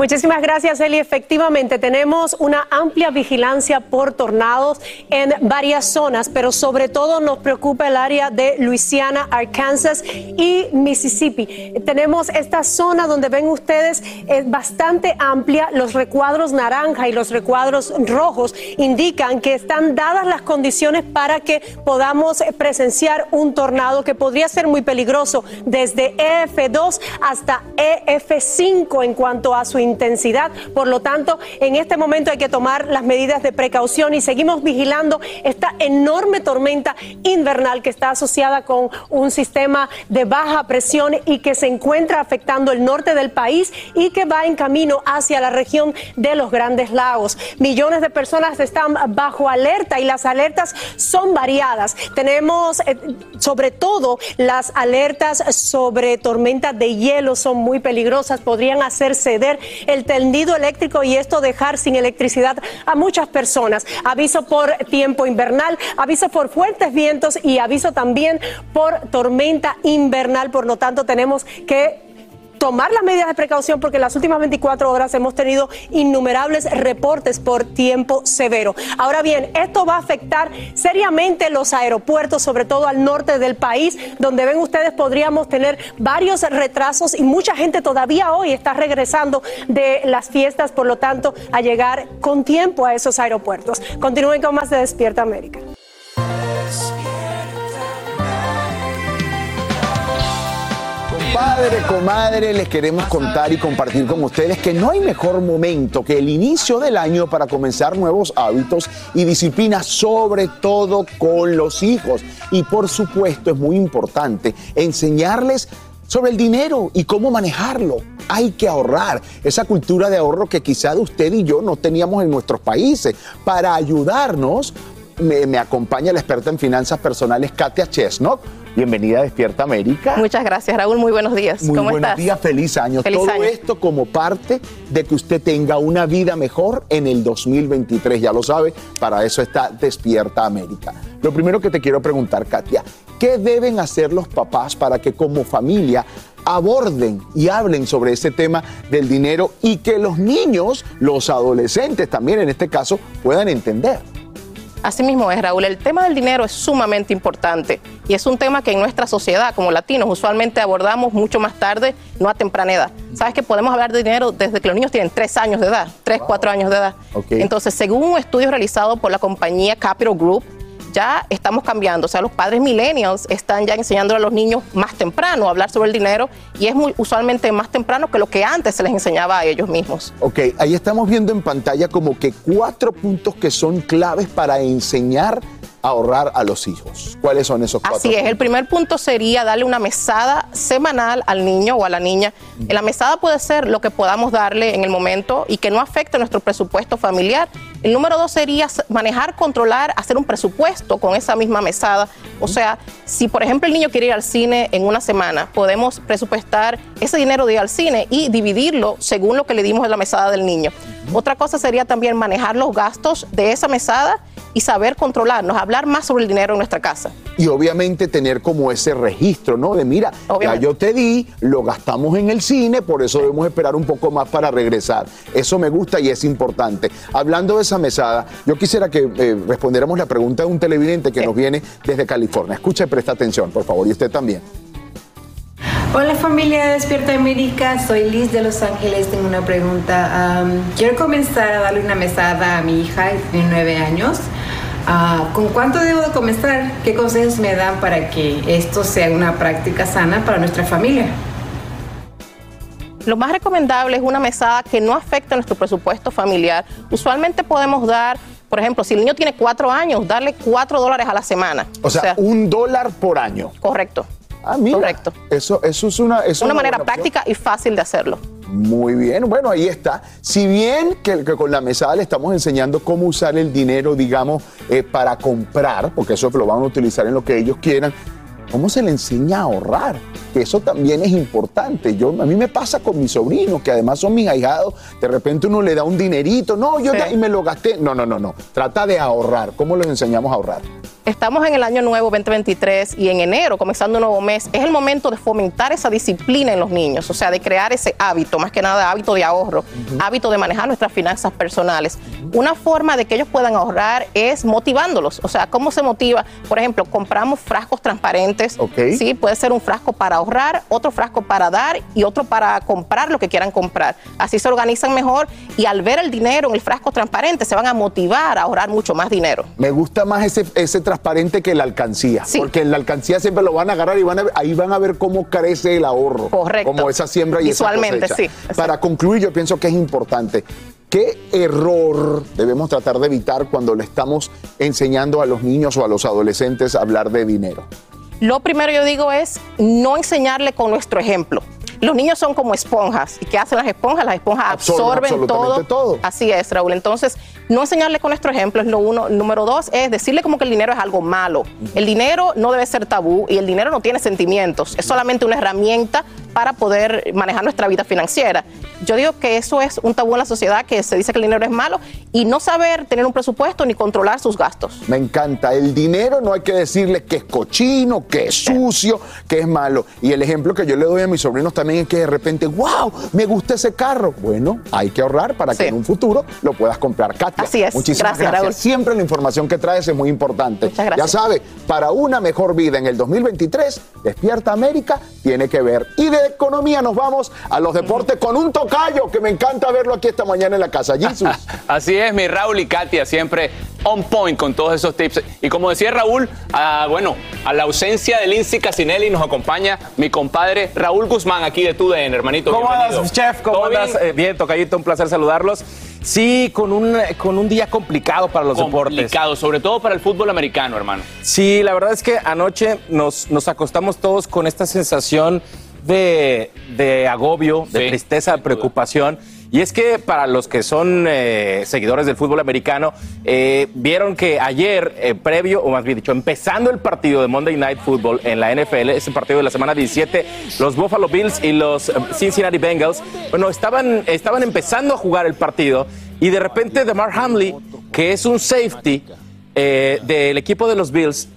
Muchísimas gracias, Eli. Efectivamente, tenemos una amplia vigilancia por tornados en varias zonas, pero sobre todo nos preocupa el área de Luisiana, Arkansas y Mississippi. Tenemos esta zona donde ven ustedes es bastante amplia. Los recuadros naranja y los recuadros rojos indican que están dadas las condiciones para que podamos presenciar un tornado que podría ser muy peligroso desde EF2 hasta EF5 en cuanto a su intensidad. Por lo tanto, en este momento hay que tomar las medidas de precaución y seguimos vigilando esta enorme tormenta invernal que está asociada con un sistema de baja presión y que se encuentra afectando el norte del país y que va en camino hacia la región de los Grandes Lagos. Millones de personas están bajo alerta y las alertas son variadas. Tenemos eh, sobre todo las alertas sobre tormentas de hielo son muy peligrosas, podrían hacer ceder el tendido eléctrico y esto dejar sin electricidad a muchas personas. Aviso por tiempo invernal, aviso por fuertes vientos y aviso también por tormenta invernal. Por lo tanto, tenemos que tomar las medidas de precaución porque en las últimas 24 horas hemos tenido innumerables reportes por tiempo severo. Ahora bien, esto va a afectar seriamente los aeropuertos, sobre todo al norte del país, donde ven ustedes podríamos tener varios retrasos y mucha gente todavía hoy está regresando de las fiestas, por lo tanto, a llegar con tiempo a esos aeropuertos. Continúen con más de Despierta América. Padre, comadre, les queremos contar y compartir con ustedes que no hay mejor momento que el inicio del año para comenzar nuevos hábitos y disciplinas, sobre todo con los hijos. Y por supuesto es muy importante enseñarles sobre el dinero y cómo manejarlo. Hay que ahorrar esa cultura de ahorro que quizá usted y yo no teníamos en nuestros países. Para ayudarnos, me, me acompaña la experta en finanzas personales, Katia Chesnok Bienvenida a Despierta América. Muchas gracias, Raúl. Muy buenos días. Muy ¿Cómo buenos estás? días, feliz año. Feliz Todo año. esto como parte de que usted tenga una vida mejor en el 2023. Ya lo sabe, para eso está Despierta América. Lo primero que te quiero preguntar, Katia, ¿qué deben hacer los papás para que como familia aborden y hablen sobre ese tema del dinero y que los niños, los adolescentes también en este caso, puedan entender? Así mismo es, Raúl. El tema del dinero es sumamente importante y es un tema que en nuestra sociedad, como latinos, usualmente abordamos mucho más tarde, no a temprana edad. Sabes que podemos hablar de dinero desde que los niños tienen tres años de edad, tres, cuatro años de edad. Ok. Entonces, según un estudio realizado por la compañía Capital Group, ya estamos cambiando. O sea, los padres millennials están ya enseñando a los niños más temprano a hablar sobre el dinero y es muy usualmente más temprano que lo que antes se les enseñaba a ellos mismos. Ok, ahí estamos viendo en pantalla como que cuatro puntos que son claves para enseñar ahorrar a los hijos. ¿Cuáles son esos cuatro? Así es, el primer punto sería darle una mesada semanal al niño o a la niña. La mesada puede ser lo que podamos darle en el momento y que no afecte nuestro presupuesto familiar. El número dos sería manejar, controlar, hacer un presupuesto con esa misma mesada. O sea, si por ejemplo el niño quiere ir al cine en una semana, podemos presupuestar ese dinero de ir al cine y dividirlo según lo que le dimos en la mesada del niño. Otra cosa sería también manejar los gastos de esa mesada y saber controlarnos, hablar más sobre el dinero en nuestra casa. Y obviamente tener como ese registro, ¿no? De mira, ya yo te di, lo gastamos en el cine, por eso debemos esperar un poco más para regresar. Eso me gusta y es importante. Hablando de esa mesada, yo quisiera que eh, respondiéramos la pregunta de un televidente que nos viene desde California. Escucha y presta atención, por favor, y usted también. Hola familia de Despierta América, soy Liz de Los Ángeles, tengo una pregunta. Quiero comenzar a darle una mesada a mi hija de nueve años. Ah, ¿Con cuánto debo de comenzar? ¿Qué consejos me dan para que esto sea una práctica sana para nuestra familia? Lo más recomendable es una mesada que no afecte nuestro presupuesto familiar. Usualmente podemos dar, por ejemplo, si el niño tiene cuatro años, darle cuatro dólares a la semana. O sea, un dólar por año. Correcto. Ah, mira. Correcto. Eso, eso es una, eso es una manera práctica y fácil de hacerlo. Muy bien, bueno, ahí está. Si bien que, que con la mesada le estamos enseñando cómo usar el dinero, digamos, eh, para comprar, porque eso lo van a utilizar en lo que ellos quieran, ¿cómo se le enseña a ahorrar? Que eso también es importante. Yo, a mí me pasa con mis sobrinos, que además son mis ahijados, de repente uno le da un dinerito, no, yo Sí. ya y me lo gasté. No, no, no, no. Trata de ahorrar. ¿Cómo les enseñamos a ahorrar? Estamos en el año nuevo 2023 y en enero, comenzando un nuevo mes, es el momento de fomentar esa disciplina en los niños, o sea, de crear ese hábito, más que nada hábito de ahorro, hábito de manejar nuestras finanzas personales. Una forma de que ellos puedan ahorrar es motivándolos, o sea, ¿cómo se motiva? Por ejemplo, compramos frascos transparentes, sí, puede ser un frasco para ahorrar, otro frasco para dar y otro para comprar lo que quieran comprar. Así se organizan mejor y al ver el dinero en el frasco transparente se van a motivar a ahorrar mucho más dinero. Me gusta más ese, ese transparente que la alcancía. Porque en la alcancía siempre lo van a agarrar y van a ver- ahí van a ver cómo crece el ahorro. Correcto. Como esa siembra y Visualmente, esa sí, cosecha. Para concluir, yo pienso que es importante. ¿Qué error debemos tratar de evitar cuando le estamos enseñando a los niños o a los adolescentes a hablar de dinero? Lo primero yo digo es no enseñarle con nuestro ejemplo. Los niños son como esponjas. ¿Y qué hacen las esponjas? Las esponjas Absorben absorben, todo. todo. Así es, Raúl. Entonces, no enseñarle con nuestro ejemplo es lo uno. Número dos es decirle como que el dinero es algo malo. El dinero no debe ser tabú y el dinero no tiene sentimientos. Es solamente una herramienta para poder manejar nuestra vida financiera. Yo digo que eso es un tabú en la sociedad, que se dice que el dinero es malo y no saber tener un presupuesto ni controlar sus gastos. Me encanta. El dinero no hay que decirle que es cochino, que es sucio, que es malo. Y el ejemplo que yo le doy a mis sobrinos también también es que de repente, wow, me gusta ese carro. Bueno, hay que ahorrar para que en un futuro lo puedas comprar. Katia, Así es. muchísimas Gracias, gracias. Raúl. Siempre la información que traes es muy importante. Muchas gracias. Ya sabe, para una mejor vida en el 2023, Despierta América tiene que ver. Y de economía nos vamos a los deportes con un tocayo que me encanta verlo aquí esta mañana en la casa. Jesus. Así es, mi Raúl y Katia, siempre on point con todos esos tips. Y como decía Raúl, ah, bueno, a la ausencia de Lindsay Casinelli nos acompaña mi compadre Raúl Guzmán aquí de TUDN, hermanito. ¿Cómo andas, chef? ¿Cómo ¿Todo andas? bien? Eh, Bien, tocayito, un placer saludarlos. Sí, con un, con un día complicado para los deportes. Complicado, sobre todo para el fútbol americano, hermano. Sí, la verdad es que anoche nos, nos acostamos todos con esta sensación de, de agobio, de tristeza, de preocupación. Y es que para los que son eh, seguidores del fútbol americano, eh, vieron que ayer, eh, previo, o más bien dicho, empezando el partido de Monday Night Football en la NFL, ese partido de la semana 17, los Buffalo Bills y los Cincinnati Bengals, bueno, estaban, estaban empezando a jugar el partido y de repente DeMar Hamley, que es un safety del equipo de los Bills,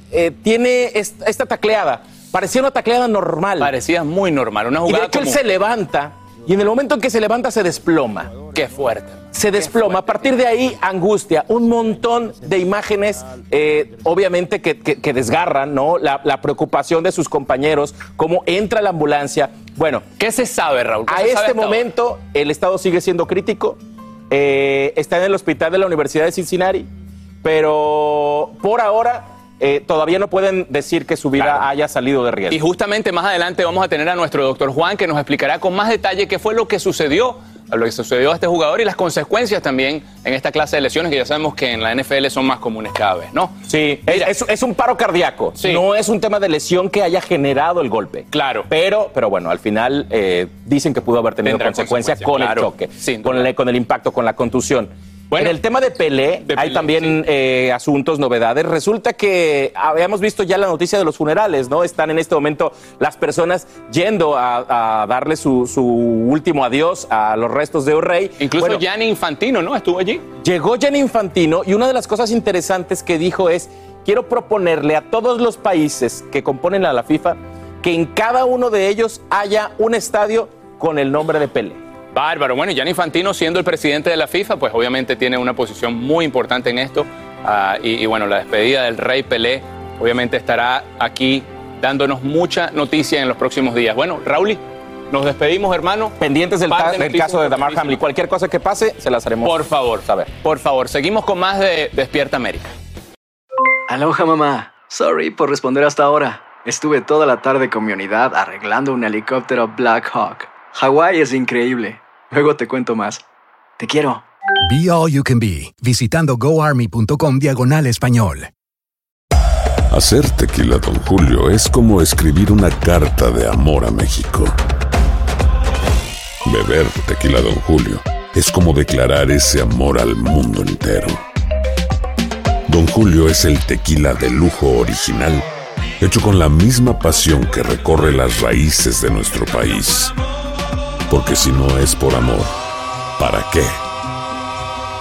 tiene esta, esta tacleada. Parecía una tacleada normal. Parecía muy normal, una Y de jugada hecho él se levanta y en el momento en que se levanta se desploma. Qué fuerte. Se desploma. A partir de ahí, angustia. Un montón de imágenes, eh, obviamente, que, que- que desgarran, ¿no? La, la preocupación de sus compañeros, cómo entra la ambulancia. Bueno. ¿Qué se sabe, Raúl? ¿Qué A sabe este ahora? momento, el estado sigue siendo crítico. Eh, está en el hospital de la Universidad de Cincinnati, pero por ahora eh, todavía no pueden decir que su vida haya salido de riesgo. Y justamente más adelante vamos a tener a nuestro doctor Juan que nos explicará con más detalle qué fue lo que sucedió, lo que sucedió a este jugador y las consecuencias también en esta clase de lesiones que ya sabemos que en la NFL son más comunes cada vez, ¿no? Sí, es, un paro cardíaco. No es un tema de lesión que haya generado el golpe. Claro. Pero, pero bueno, al final eh, dicen que pudo haber tenido consecuencia consecuencias, con claro. el choque, con, el, con el impacto, con la contusión. Bueno, en el tema de Pelé, de hay Pelé, también eh, asuntos, novedades. Resulta que habíamos visto ya la noticia de los funerales, ¿no? Están en este momento las personas yendo a, a darle su, su último adiós a los restos de un rey. Incluso Bueno, Gianni Infantino, ¿no? Estuvo allí. Llegó Gianni Infantino y una de las cosas interesantes que dijo es, quiero proponerle a todos los países que componen a la FIFA que en cada uno de ellos haya un estadio con el nombre de Pelé. Bárbaro. Bueno, y Gianni Infantino, siendo el presidente de la FIFA, pues obviamente tiene una posición muy importante en esto. Ah, y, y bueno, la despedida del rey Pelé obviamente estará aquí dándonos mucha noticia en los próximos días. Bueno, Raúl, nos despedimos, hermano. Pendientes del, de caso de Damar. Hamlin. Cualquier cosa que pase, se las haremos Por favor, saber. Por favor, seguimos con más de Despierta América. Aloha mamá. Sorry por responder hasta ahora. Estuve toda la tarde con mi unidad arreglando un helicóptero Black Hawk. Hawái es increíble. Luego te cuento más. Te quiero. Be All You Can Be, visitando goarmy.com diagonal español. Hacer tequila, Don Julio, es como escribir una carta de amor a México. Beber tequila, Don Julio, es como declarar ese amor al mundo entero. Don Julio es el tequila de lujo original, hecho con la misma pasión que recorre las raíces de nuestro país. Porque si no es por amor, ¿para qué?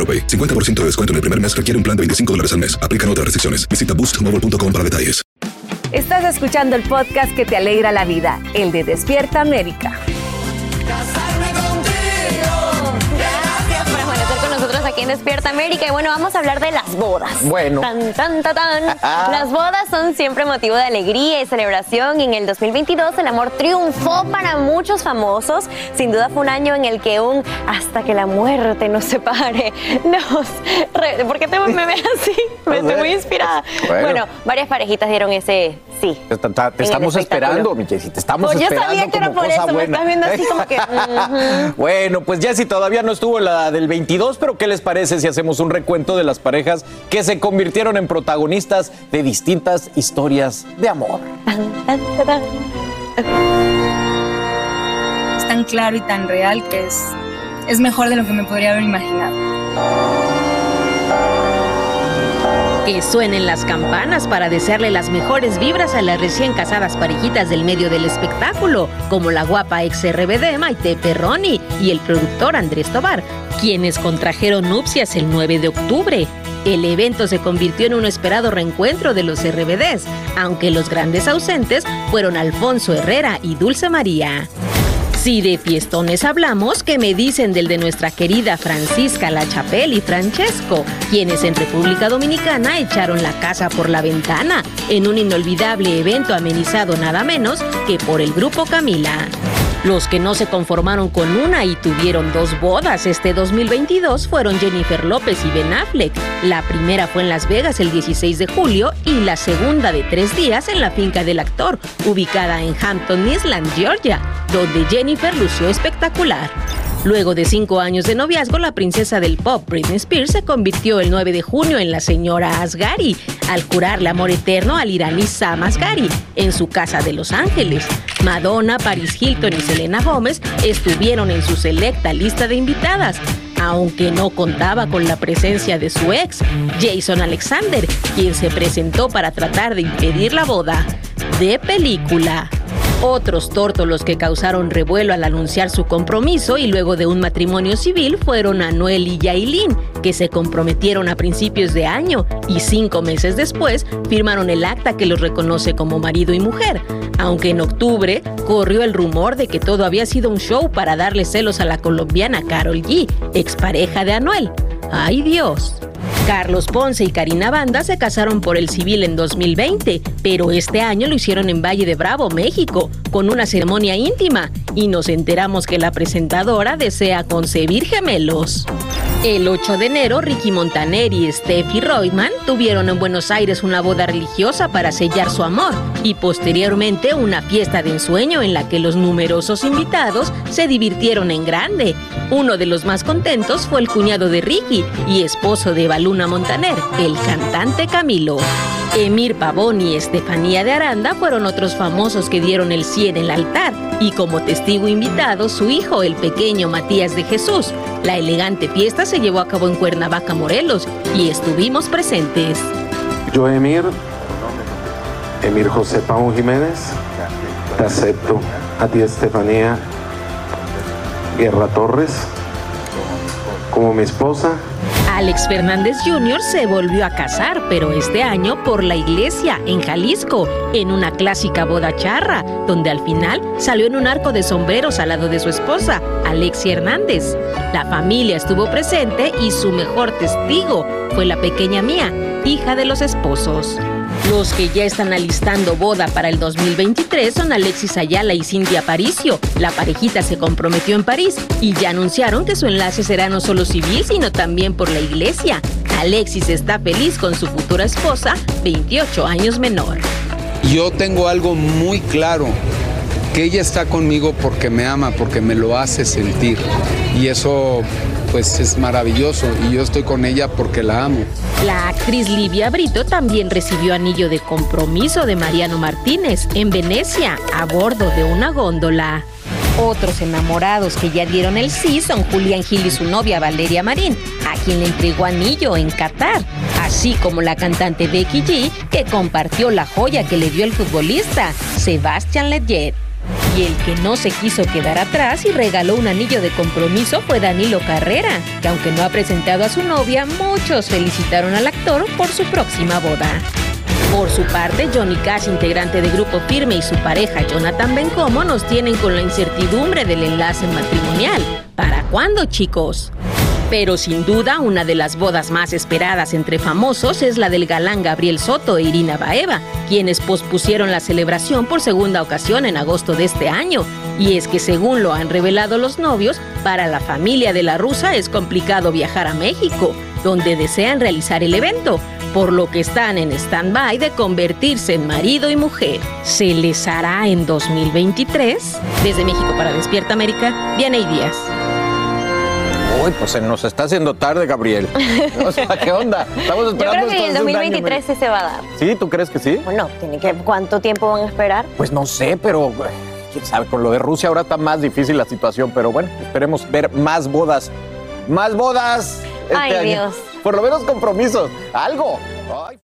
AroPay. 50% de descuento en el primer mes requiere un plan de 25 dólares al mes. Aplican otras restricciones. Visita boostmobile.com para detalles. Estás escuchando el podcast que te alegra la vida, el de Despierta América. Aquí en Despierta América. Y bueno, vamos a hablar de las bodas. Bueno. Tan, tan, tan, tan. Las bodas son siempre motivo de alegría y celebración. Y en el 2022 el amor triunfó para muchos famosos. Sin duda fue un año en el que un hasta que la muerte nos separe nos... re- ¿Por qué te, me ves así? Me estoy muy inspirada. Bueno. Bueno. varias parejitas dieron ese sí. Te, estamos esperando, mi Jessy, te estamos Pues yo esperando sabía que era por eso, me estás viendo así como que... Bueno, pues Jessy todavía no estuvo en la del 22, pero ¿qué les parece si hacemos un recuento de las parejas que se convirtieron en protagonistas de distintas historias de amor? tan claro y tan real que es, es mejor de lo que me podría haber imaginado. Que suenen las campanas para desearle las mejores vibras a las recién casadas parejitas del medio del espectáculo, como la guapa ex RBD Maite Perroni y el productor Andrés Tobar, quienes contrajeron nupcias el 9 de octubre. El evento se convirtió en un esperado reencuentro de los RBDs, aunque los grandes ausentes fueron Alfonso Herrera y Dulce María. Si de fiestones hablamos, ¿qué me dicen del de nuestra querida Francisca La Chapelle y Francesco, quienes en República Dominicana echaron la casa por la ventana en un inolvidable evento amenizado nada menos que por el grupo Camila? Los que no se conformaron con una y tuvieron dos bodas este 2022 fueron Jennifer López y Ben Affleck. La primera fue en Las Vegas el 16 de julio y la segunda de tres días en la finca del actor, ubicada en Hampton Island, Georgia, donde Jennifer lució espectacular. Luego de cinco años de noviazgo, la princesa del pop Britney Spears se convirtió el 9 de junio en la señora Asghari al jurarle amor eterno al iraní Sam Asghari en su casa de Los Ángeles. Madonna, Paris Hilton y Selena Gómez estuvieron en su selecta lista de invitadas, aunque no contaba con la presencia de su ex, Jason Alexander, quien se presentó para tratar de impedir la boda. De película. Otros tórtolos que causaron revuelo al anunciar su compromiso y luego de un matrimonio civil fueron Anuel y Yailin, que se comprometieron a principios de año y cinco meses después firmaron el acta que los reconoce como marido y mujer. Aunque en octubre corrió el rumor de que todo había sido un show para darle celos a la colombiana Carol G, expareja de Anuel. ¡Ay Dios! Carlos Ponce y Karina Banda se casaron por el civil en 2020, pero este año lo hicieron en Valle de Bravo, México, con una ceremonia íntima, y nos enteramos que la presentadora desea concebir gemelos. El 8 de enero, Ricky Montaner y Steffi Reutemann tuvieron en Buenos Aires una boda religiosa para sellar su amor y posteriormente una fiesta de ensueño en la que los numerosos invitados se divirtieron en grande. Uno de los más contentos fue el cuñado de Ricky y esposo de Baluna Montaner, el cantante Camilo. Emir Pavón y Estefanía de Aranda fueron otros famosos que dieron el sí en el altar y como testigo invitado su hijo, el pequeño Matías de Jesús. La elegante fiesta se llevó a cabo en Cuernavaca, Morelos y estuvimos presentes. Yo, Emir, Emir José Pavón Jiménez, te acepto a ti, Estefanía Guerra Torres, como mi esposa Alex Fernández Jr. se volvió a casar, pero este año por la iglesia en Jalisco, en una clásica boda charra, donde al final salió en un arco de sombreros al lado de su esposa, Alexia Hernández. La familia estuvo presente y su mejor testigo fue la pequeña Mía, hija de los esposos. Los que ya están alistando boda para el 2023 son Alexis Ayala y Cintia Aparicio. La parejita se comprometió en París y ya anunciaron que su enlace será no solo civil, sino también por la iglesia. Alexis está feliz con su futura esposa, 28 años menor. Yo tengo algo muy claro, que ella está conmigo porque me ama, porque me lo hace sentir. Y eso pues es maravilloso y yo estoy con ella porque la amo. La actriz Livia Brito también recibió anillo de compromiso de Mariano Martínez en Venecia a bordo de una góndola. Otros enamorados que ya dieron el sí son Julián Gil y su novia Valeria Marín, a quien le entregó anillo en Qatar, así como la cantante Becky G, que compartió la joya que le dio el futbolista Sebastián Ledger. Y el que no se quiso quedar atrás y regaló un anillo de compromiso fue Danilo Carrera, que aunque no ha presentado a su novia, muchos felicitaron al actor por su próxima boda. Por su parte, Johnny Cash, integrante de Grupo Firme, y su pareja Jonathan Bencomo nos tienen con la incertidumbre del enlace matrimonial. ¿Para cuándo, chicos? Pero sin duda, una de las bodas más esperadas entre famosos es la del galán Gabriel Soto e Irina Baeva, quienes pospusieron la celebración por segunda ocasión en agosto de este año. Y es que según lo han revelado los novios, para la familia de la rusa es complicado viajar a México, donde desean realizar el evento, por lo que están en stand-by de convertirse en marido y mujer. ¿Se les hará en 2023? Desde México para Despierta América, Vianey Díaz. Uy, pues se nos está haciendo tarde, Gabriel. O sea, ¿qué onda? Estamos Yo esperando creo que esto el hace un año, 2023 sí se va a dar. ¿Sí? ¿Tú crees que sí? Bueno, tiene que, ¿cuánto tiempo van a esperar? Pues no sé, pero quién sabe, con lo de Rusia ahora está más difícil la situación, pero bueno, esperemos ver más bodas. Más bodas. este Ay, año. Dios. Por lo menos compromisos. Algo. Ay.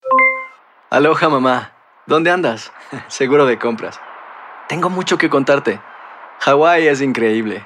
Aloha, mamá. ¿Dónde andas? Seguro de compras. Tengo mucho que contarte. Hawái es increíble.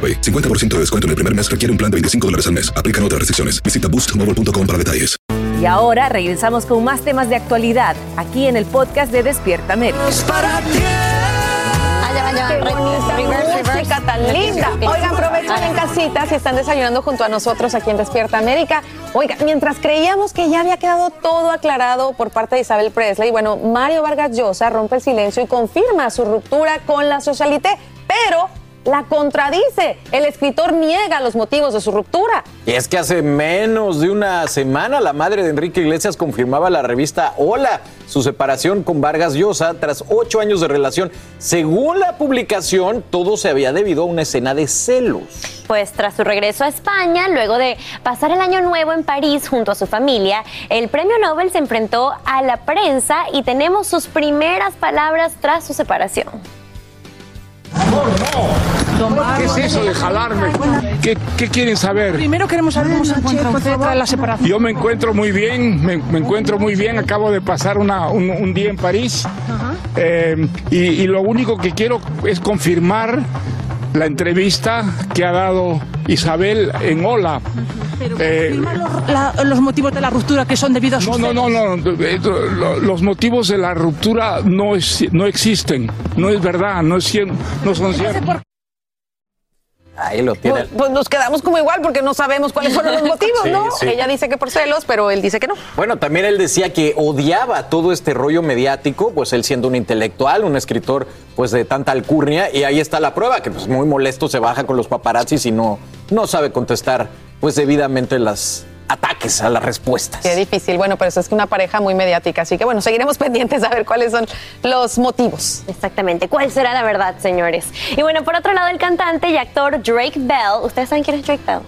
AroPay. 50% de descuento en el primer mes requiere un plan de 25 dólares al mes. Aplican otras restricciones. Visita boostmobile.com para detalles. Y ahora regresamos con más temas de actualidad aquí en el podcast de Despierta América. Tan linda. Oigan, aprovechen en casita si están desayunando junto a nosotros aquí en Despierta América. Oiga, mientras creíamos que ya había quedado todo aclarado por parte de Isabel Presley, bueno, Mario Vargas Llosa rompe el silencio y confirma su ruptura con la socialité, pero la contradice. El escritor niega los motivos de su ruptura. Y es que hace menos de una semana la madre de Enrique Iglesias confirmaba a la revista Hola su separación con Vargas Llosa tras ocho años de relación. Según la publicación, todo se había debido a una escena de celos. Pues tras su regreso a España, luego de pasar el año nuevo en París junto a su familia, el premio Nobel se enfrentó a la prensa y tenemos sus primeras palabras tras su separación. ¿Qué es eso de jalarme? ¿Qué, qué quieren saber? Primero queremos saber cómo se encuentra usted tras la separación. Yo me encuentro muy bien, me, me encuentro muy bien. Acabo de pasar una- un, un día en París eh, y, y lo único que quiero es confirmar la entrevista que ha dado Isabel en Hola. Eh, La- los motivos de la ruptura que son debidos a no, sus no, no, no, eh, lo- Los motivos de la ruptura no, es, no existen. No es verdad, no, es, cien- no son ciertos. Ahí lo tiene. Pues, pues nos quedamos como igual porque no sabemos cuáles fueron los motivos, Sí, ¿no? sí. Ella dice que por celos, pero él dice que no. Bueno, también él decía que odiaba todo este rollo mediático, pues él siendo un intelectual, un escritor pues de tanta alcurnia, y ahí está la prueba, que pues muy molesto se baja con los paparazzis y no, no sabe contestar pues debidamente las ataques a las respuestas. Qué difícil. Bueno, pero eso es que una pareja muy mediática, así que bueno, seguiremos pendientes a ver cuáles son los motivos. Exactamente, ¿cuál será la verdad, señores? Y bueno, por otro lado, el cantante y actor Drake Bell, ¿ustedes saben quién es Drake Bell?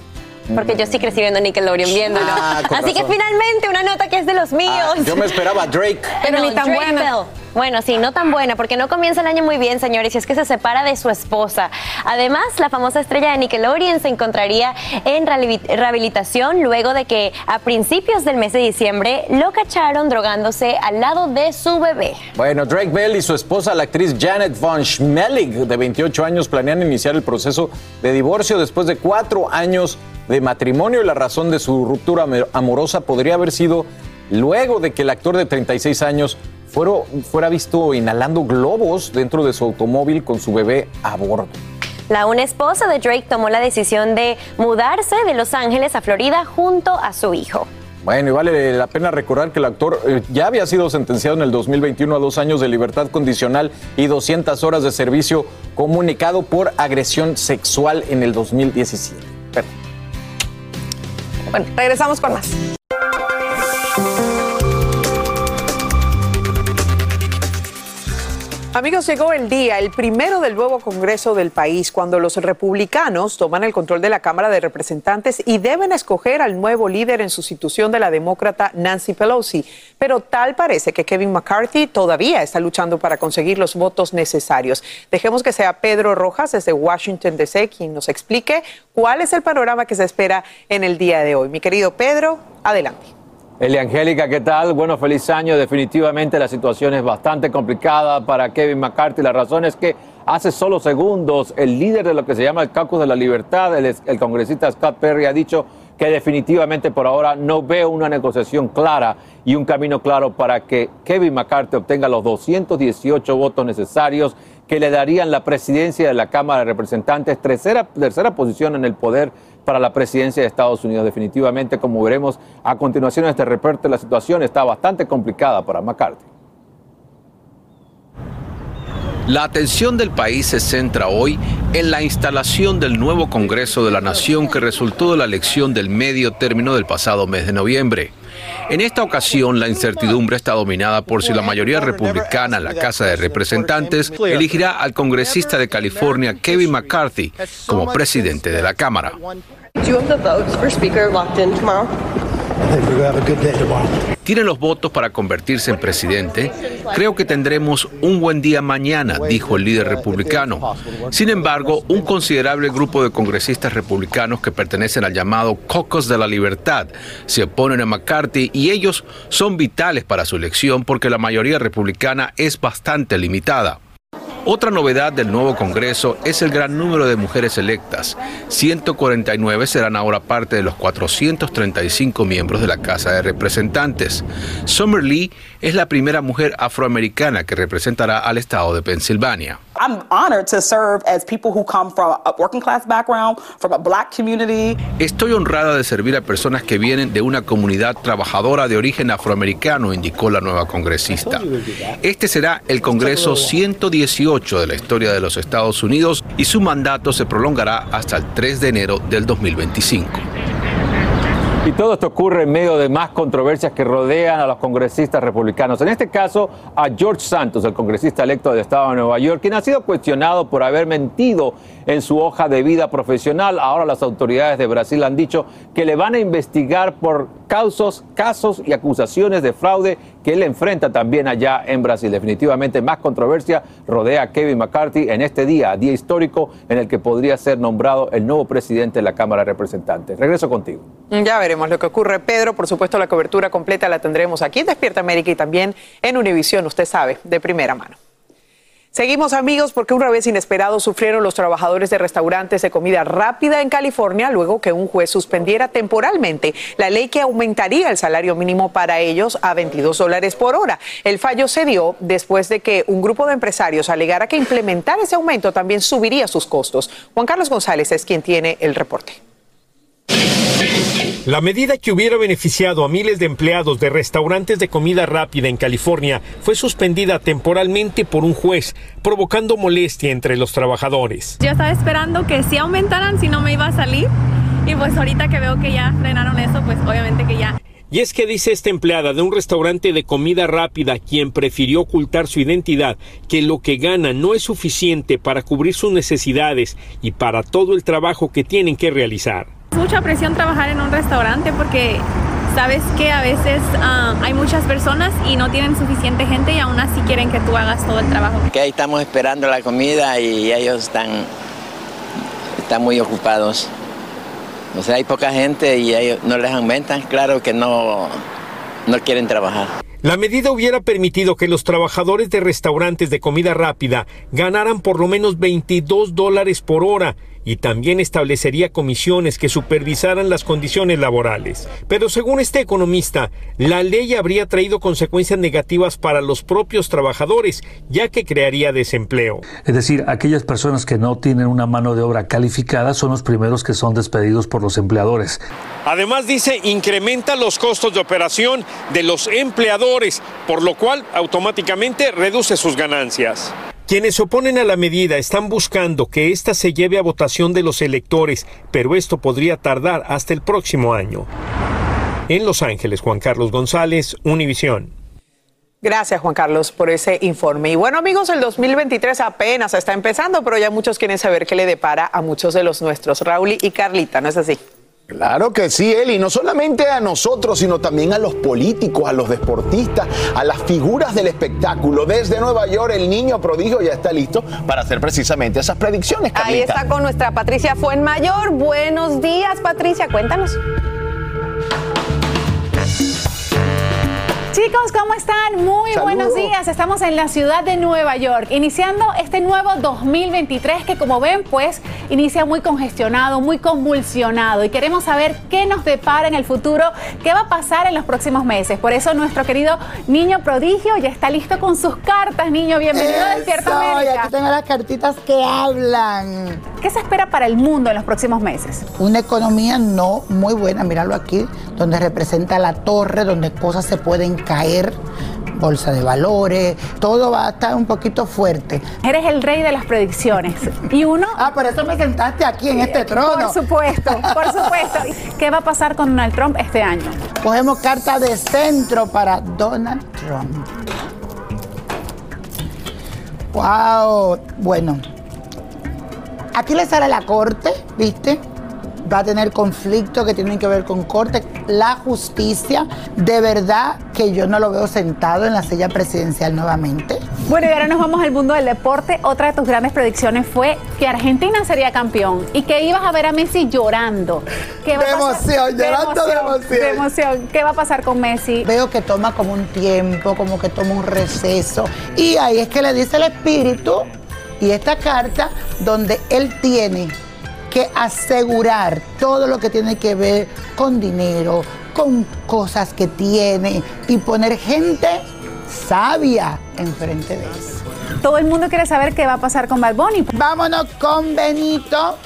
Porque yo sí crecí viendo Nickelodeon viéndolo. Ah, Así que finalmente una nota que es de los míos. Ah, yo me esperaba Drake. Pero ni ni tan buena. buena. Bueno, sí, no tan buena, porque no comienza el año muy bien, señores, y es que se separa de su esposa. Además, la famosa estrella de Nickelodeon se encontraría en rehabi- rehabilitación luego de que a principios del mes de diciembre lo cacharon drogándose al lado de su bebé. Bueno, Drake Bell y su esposa, la actriz Janet Von Schmeling, de 28 años, planean iniciar el proceso de divorcio después de cuatro años de matrimonio y la razón de su ruptura am- amorosa podría haber sido luego de que el actor de 36 años fuera, fuera visto inhalando globos dentro de su automóvil con su bebé a bordo. La una esposa de Drake tomó la decisión de mudarse de Los Ángeles a Florida junto a su hijo. Bueno, y vale la pena recordar que el actor eh, ya había sido sentenciado en el 2021 a dos años de libertad condicional y 200 horas de servicio comunicado por agresión sexual en el 2017. Pero- Bueno, regresamos con más. Amigos, llegó el día, el primero del nuevo Congreso del país, cuando los republicanos toman el control de la Cámara de Representantes y deben escoger al nuevo líder en sustitución de la demócrata Nancy Pelosi. Pero tal parece que Kevin McCarthy todavía está luchando para conseguir los votos necesarios. Dejemos que sea Pedro Rojas desde Washington DC quien nos explique cuál es el panorama que se espera en el día de hoy. Mi querido Pedro, adelante. Eli Angélica, ¿qué tal? Bueno, feliz año. Definitivamente la situación es bastante complicada para Kevin McCarthy. La razón es que hace solo segundos el líder de lo que se llama el Caucus de la Libertad, el, el congresista Scott Perry, ha dicho que definitivamente por ahora no veo una negociación clara y un camino claro para que Kevin McCarthy obtenga los 218 votos necesarios que le darían la presidencia de la Cámara de Representantes, tercera, tercera posición en el poder para la presidencia de Estados Unidos. Definitivamente, como veremos a continuación en este reporte, la situación está bastante complicada para McCarthy. La atención del país se centra hoy en la instalación del nuevo Congreso de la Nación que resultó de la elección del medio término del pasado mes de noviembre. En esta ocasión, la incertidumbre está dominada por si la mayoría republicana en la Casa de Representantes elegirá al congresista de California, Kevin McCarthy, como presidente de la Cámara. Tiene los votos para convertirse en presidente. Creo que tendremos un buen día mañana, dijo el líder republicano. Sin embargo, un considerable grupo de congresistas republicanos que pertenecen al llamado Cocos de la Libertad se oponen a McCarthy y ellos son vitales para su elección porque la mayoría republicana es bastante limitada. Otra novedad del nuevo Congreso es el gran número de mujeres electas. 149 serán ahora parte de los 435 miembros de la Casa de Representantes. Summer Lee es la primera mujer afroamericana que representará al estado de Pensilvania. Estoy honrada de servir a personas que vienen de una comunidad trabajadora de origen afroamericano, indicó la nueva congresista. Este será el Congreso 118 de la historia de los Estados Unidos y su mandato se prolongará hasta el 3 de enero del 2025. Y todo esto ocurre en medio de más controversias que rodean a los congresistas republicanos. En este caso, a George Santos, el congresista electo del estado de Nueva York, quien ha sido cuestionado por haber mentido en su hoja de vida profesional. Ahora las autoridades de Brasil han dicho que le van a investigar por casos, casos y acusaciones de fraude que él enfrenta también allá en Brasil. Definitivamente más controversia rodea a Kevin McCarthy en este día, día histórico en el que podría ser nombrado el nuevo presidente de la Cámara de Representantes. Regreso contigo. Ya veremos lo que ocurre, Pedro. Por supuesto, la cobertura completa la tendremos aquí en Despierta América y también en Univisión, usted sabe, de primera mano. Seguimos amigos porque un revés inesperado sufrieron los trabajadores de restaurantes de comida rápida en California luego que un juez suspendiera temporalmente la ley que aumentaría el salario mínimo para ellos a 22 dólares por hora. El fallo se dio después de que un grupo de empresarios alegara que implementar ese aumento también subiría sus costos. Juan Carlos González es quien tiene el reporte. La medida que hubiera beneficiado a miles de empleados de restaurantes de comida rápida en California fue suspendida temporalmente por un juez, provocando molestia entre los trabajadores. Yo estaba esperando que si aumentaran, si no me iba a salir. Y pues ahorita que veo que ya frenaron eso, pues obviamente que ya. Y es que dice esta empleada de un restaurante de comida rápida, quien prefirió ocultar su identidad, que lo que gana no es suficiente para cubrir sus necesidades y para todo el trabajo que tienen que realizar. Es mucha presión trabajar en un restaurante porque sabes que a veces ah, hay muchas personas y no tienen suficiente gente y aún así quieren que tú hagas todo el trabajo. Que ahí estamos esperando la comida y ellos están, están muy ocupados. O sea, hay poca gente y ellos no les aumentan, claro que no, no quieren trabajar. La medida hubiera permitido que los trabajadores de restaurantes de comida rápida ganaran por lo menos 22 dólares por hora y también establecería comisiones que supervisaran las condiciones laborales. Pero según este economista, la ley habría traído consecuencias negativas para los propios trabajadores, ya que crearía desempleo. Es decir, aquellas personas que no tienen una mano de obra calificada son los primeros que son despedidos por los empleadores. Además dice, incrementa los costos de operación de los empleadores, por lo cual automáticamente reduce sus ganancias. Quienes se oponen a la medida están buscando que ésta se lleve a votación de los electores, pero esto podría tardar hasta el próximo año. En Los Ángeles, Juan Carlos González, Univisión. Gracias, Juan Carlos, por ese informe. Y bueno, amigos, el 2023 apenas está empezando, pero ya muchos quieren saber qué le depara a muchos de los nuestros. Raúl y Carlita, ¿no es así? Claro que sí, Eli, no solamente a nosotros, sino también a los políticos, a los deportistas, a las figuras del espectáculo. Desde Nueva York, el niño prodigio ya está listo para hacer precisamente esas predicciones. Carlita. Ahí está con nuestra Patricia Fuenmayor. Buenos días, Patricia, cuéntanos. Chicos, ¿cómo están? Muy Saludos. buenos días. Estamos en la ciudad de Nueva York, iniciando este nuevo 2023 que como ven, pues inicia muy congestionado, muy convulsionado y queremos saber qué nos depara en el futuro, qué va a pasar en los próximos meses. Por eso nuestro querido niño prodigio ya está listo con sus cartas. Niño, bienvenido a Despierta América. aquí tengo las cartitas que hablan. ¿Qué se espera para el mundo en los próximos meses? Una economía no muy buena, míralo aquí, donde representa la torre, donde cosas se pueden caer, bolsa de valores, todo va a estar un poquito fuerte. Eres el rey de las predicciones. Y uno... Ah, por eso me sentaste aquí en este trono. Por supuesto, por supuesto. ¿Qué va a pasar con Donald Trump este año? Cogemos carta de centro para Donald Trump. Wow, bueno. Aquí le sale la corte, ¿viste? Va a tener conflictos que tienen que ver con corte. La justicia, de verdad que yo no lo veo sentado en la silla presidencial nuevamente. Bueno, y ahora nos vamos al mundo del deporte. Otra de tus grandes predicciones fue que Argentina sería campeón y que ibas a ver a Messi llorando. ¿Qué va De a pasar? emoción, llorando de emoción. De emoción. ¿Qué va a pasar con Messi? Veo que toma como un tiempo, como que toma un receso. Y ahí es que le dice el espíritu y esta carta donde él tiene que asegurar todo lo que tiene que ver con dinero, con cosas que tiene y poner gente sabia enfrente de eso. Todo el mundo quiere saber qué va a pasar con Bad Bunny. Vámonos con Benito.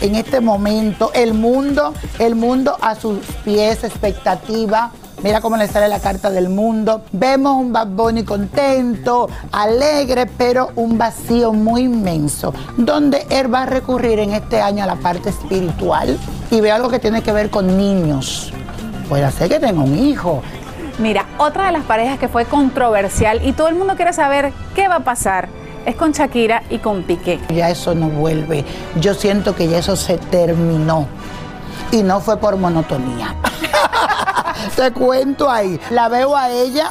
En este momento, el mundo, el mundo a sus pies, expectativa. Mira cómo le sale la carta del mundo. Vemos un Bad Bunny contento, alegre, pero un vacío muy inmenso, donde él va a recurrir en este año a la parte espiritual y ve algo que tiene que ver con niños. Puede ser que tenga un hijo. Mira, otra de las parejas que fue controversial y todo el mundo quiere saber qué va a pasar es con Shakira y con Piqué. Ya eso no vuelve. Yo siento que ya eso se terminó. Y no fue por monotonía. Te cuento ahí. La veo a ella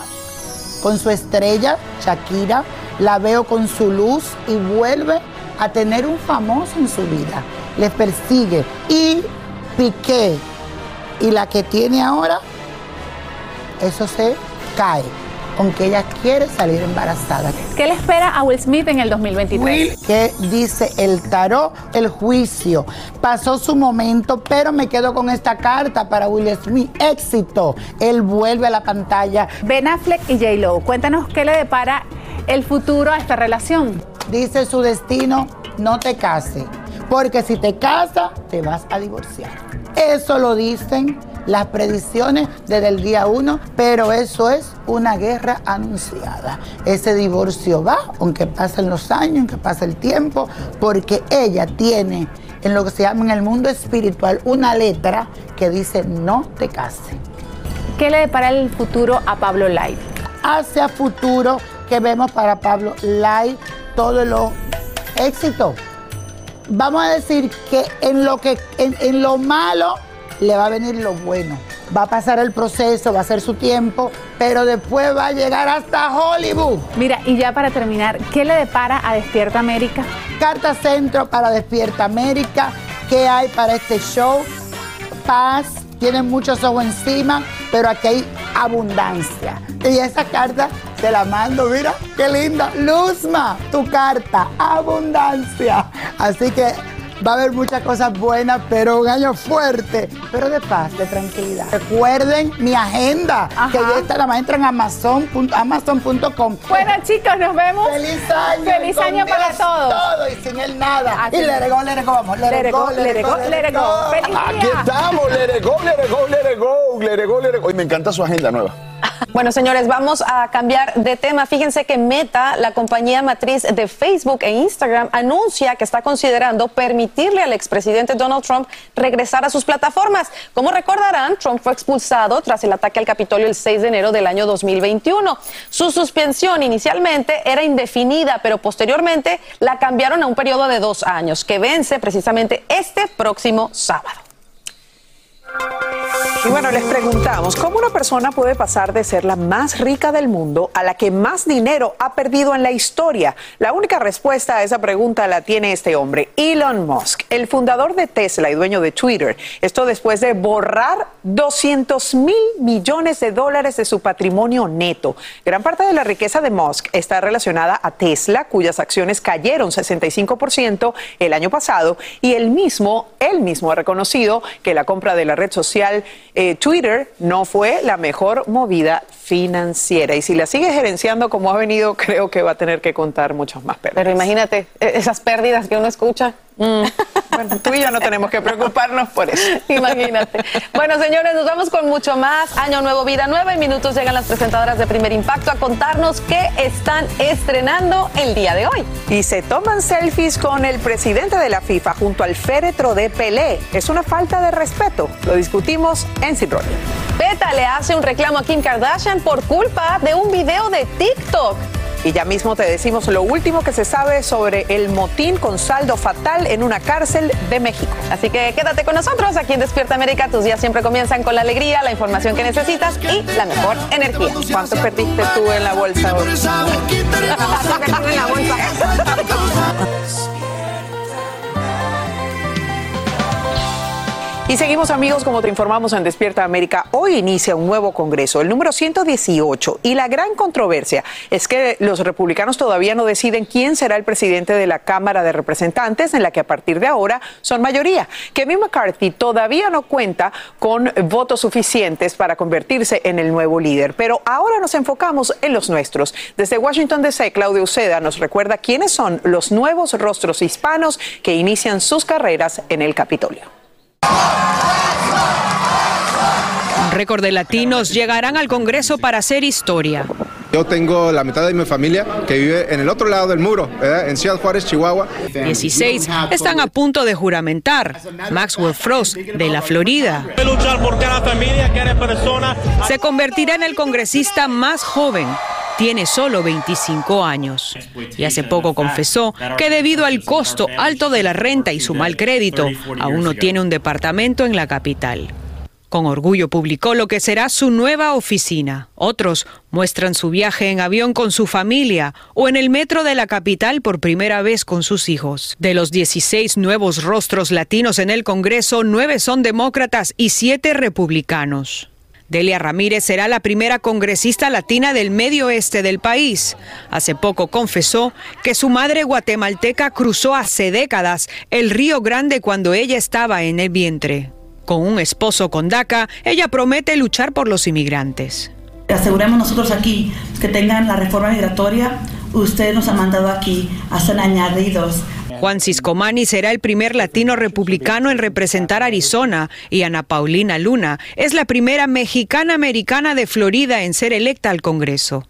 con su estrella, Shakira. La veo con su luz y vuelve a tener un famoso en su vida. Les persigue. Y Piqué y la que tiene ahora, eso se cae. Aunque ella quiere salir embarazada. ¿Qué le espera a Will Smith en el 2023? que dice el tarot, el juicio. Pasó su momento, pero me quedo con esta carta para Will Smith. Éxito. Él vuelve a la pantalla. Ben Affleck y J-Lo, cuéntanos qué le depara el futuro a esta relación. Dice su destino, no te cases. Porque si te casas, te vas a divorciar. Eso lo dicen las predicciones desde el día uno, pero eso es una guerra anunciada. Ese divorcio va, aunque pasen los años, aunque pase el tiempo, porque ella tiene en lo que se llama en el mundo espiritual una letra que dice no te cases. ¿Qué le depara el futuro a Pablo Live? Hacia futuro que vemos para Pablo Lai todo lo éxito. Vamos a decir que en lo que en, en lo malo le va a venir lo bueno. Va a pasar el proceso, va a ser su tiempo, pero después va a llegar hasta Hollywood. Mira, y ya para terminar, ¿qué le depara a Despierta América? Carta Centro para Despierta América. ¿Qué hay para este show? Paz, tienen muchos ojos encima, pero aquí hay abundancia. Y esa carta te la mando, mira, qué linda. Luzma, tu carta, abundancia. Así que va a haber muchas cosas buenas, pero un año fuerte, pero de paz, de tranquilidad. Recuerden mi agenda, que ya está, la más entran en Amazon, amazon.com. Bueno, chicos, nos vemos. Feliz año. Feliz año para Dios todos. Todo y sin él nada. Así y le regó, le regó, vamos. Le regó, go, let it go, let it go. ¡Feliz Aquí estamos, let it go, let it go, let it go, let it go, let it go. Hoy me encanta su agenda nueva. Bueno, señores, vamos a cambiar de tema. Fíjense que Meta, la compañía matriz de Facebook e Instagram, anuncia que está considerando permitirle al expresidente Donald Trump regresar a sus plataformas. Como recordarán, Trump fue expulsado tras el ataque al Capitolio el 6 de enero del año 2021. Su suspensión inicialmente era indefinida, pero posteriormente la cambiaron a un periodo de dos años, que vence precisamente este próximo sábado. Y bueno, les preguntamos, ¿cómo una persona puede pasar de ser la más rica del mundo a la que más dinero ha perdido en la historia? La única respuesta a esa pregunta la tiene este hombre, Elon Musk, el fundador de Tesla y dueño de Twitter. Esto después de borrar 200 mil millones de dólares de su patrimonio neto. Gran parte de la riqueza de Musk está relacionada a Tesla, cuyas acciones cayeron 65% el año pasado, y él mismo, él mismo ha reconocido que la compra de la red social eh, Twitter no fue la mejor movida financiera. Y si la sigue gerenciando como ha venido, creo que va a tener que contar muchas más pérdidas. Pero imagínate e-, esas pérdidas que uno escucha. Mm. Bueno, tú y yo no tenemos que preocuparnos por eso. Imagínate. Bueno, señores, nos vamos con mucho más. Año nuevo, vida nueva. En minutos llegan las presentadoras de Primer Impacto a contarnos qué están estrenando el día de hoy. Y se toman selfies con el presidente de la FIFA junto al féretro de Pelé. Es una falta de respeto. Lo discutimos en Sin Rollo. Beta le hace un reclamo a Kim Kardashian por culpa de un video de TikTok. Y ya mismo te decimos lo último que se sabe sobre el motín con saldo fatal en una cárcel de México. Así que quédate con nosotros aquí en Despierta América. Tus días siempre comienzan con la alegría, la información que necesitas y la mejor energía. ¿Cuánto perdiste tú en la bolsa hoy? en la bolsa. Y seguimos amigos, como te informamos en Despierta América, hoy inicia un nuevo Congreso, el número 118, y la gran controversia es que los republicanos todavía no deciden quién será el presidente de la Cámara de Representantes, en la que a partir de ahora son mayoría. Kevin McCarthy todavía no cuenta con votos suficientes para convertirse en el nuevo líder, pero ahora nos enfocamos en los nuestros. Desde Washington DC, Claudio Uceda nos recuerda quiénes son los nuevos rostros hispanos que inician sus carreras en el Capitolio. Récord de latinos llegarán al Congreso para hacer historia. Yo tengo la mitad de mi familia que vive en el otro lado del muro, ¿verdad? en Ciudad Juárez, Chihuahua. 16 están a punto de juramentar. Maxwell Frost, de la Florida. Se convertirá en el congresista más joven tiene solo 25 años y hace poco confesó que debido al costo alto de la renta y su mal crédito, aún no tiene un departamento en la capital. Con orgullo publicó lo que será su nueva oficina. Otros muestran su viaje en avión con su familia o en el metro de la capital por primera vez con sus hijos. De los 16 nuevos rostros latinos en el Congreso, nueve son demócratas y siete republicanos. Delia Ramírez será la primera congresista latina del medio oeste del país. Hace poco confesó que su madre guatemalteca cruzó hace décadas el Río Grande cuando ella estaba en el vientre. Con un esposo con DACA, ella promete luchar por los inmigrantes. Aseguremos nosotros aquí que tengan la reforma migratoria. Usted nos ha mandado aquí, hacen añadidos Juan Ciscomani será el primer latino republicano en representar Arizona y Ana Paulina Luna es la primera mexicana americana de Florida en ser electa al Congreso.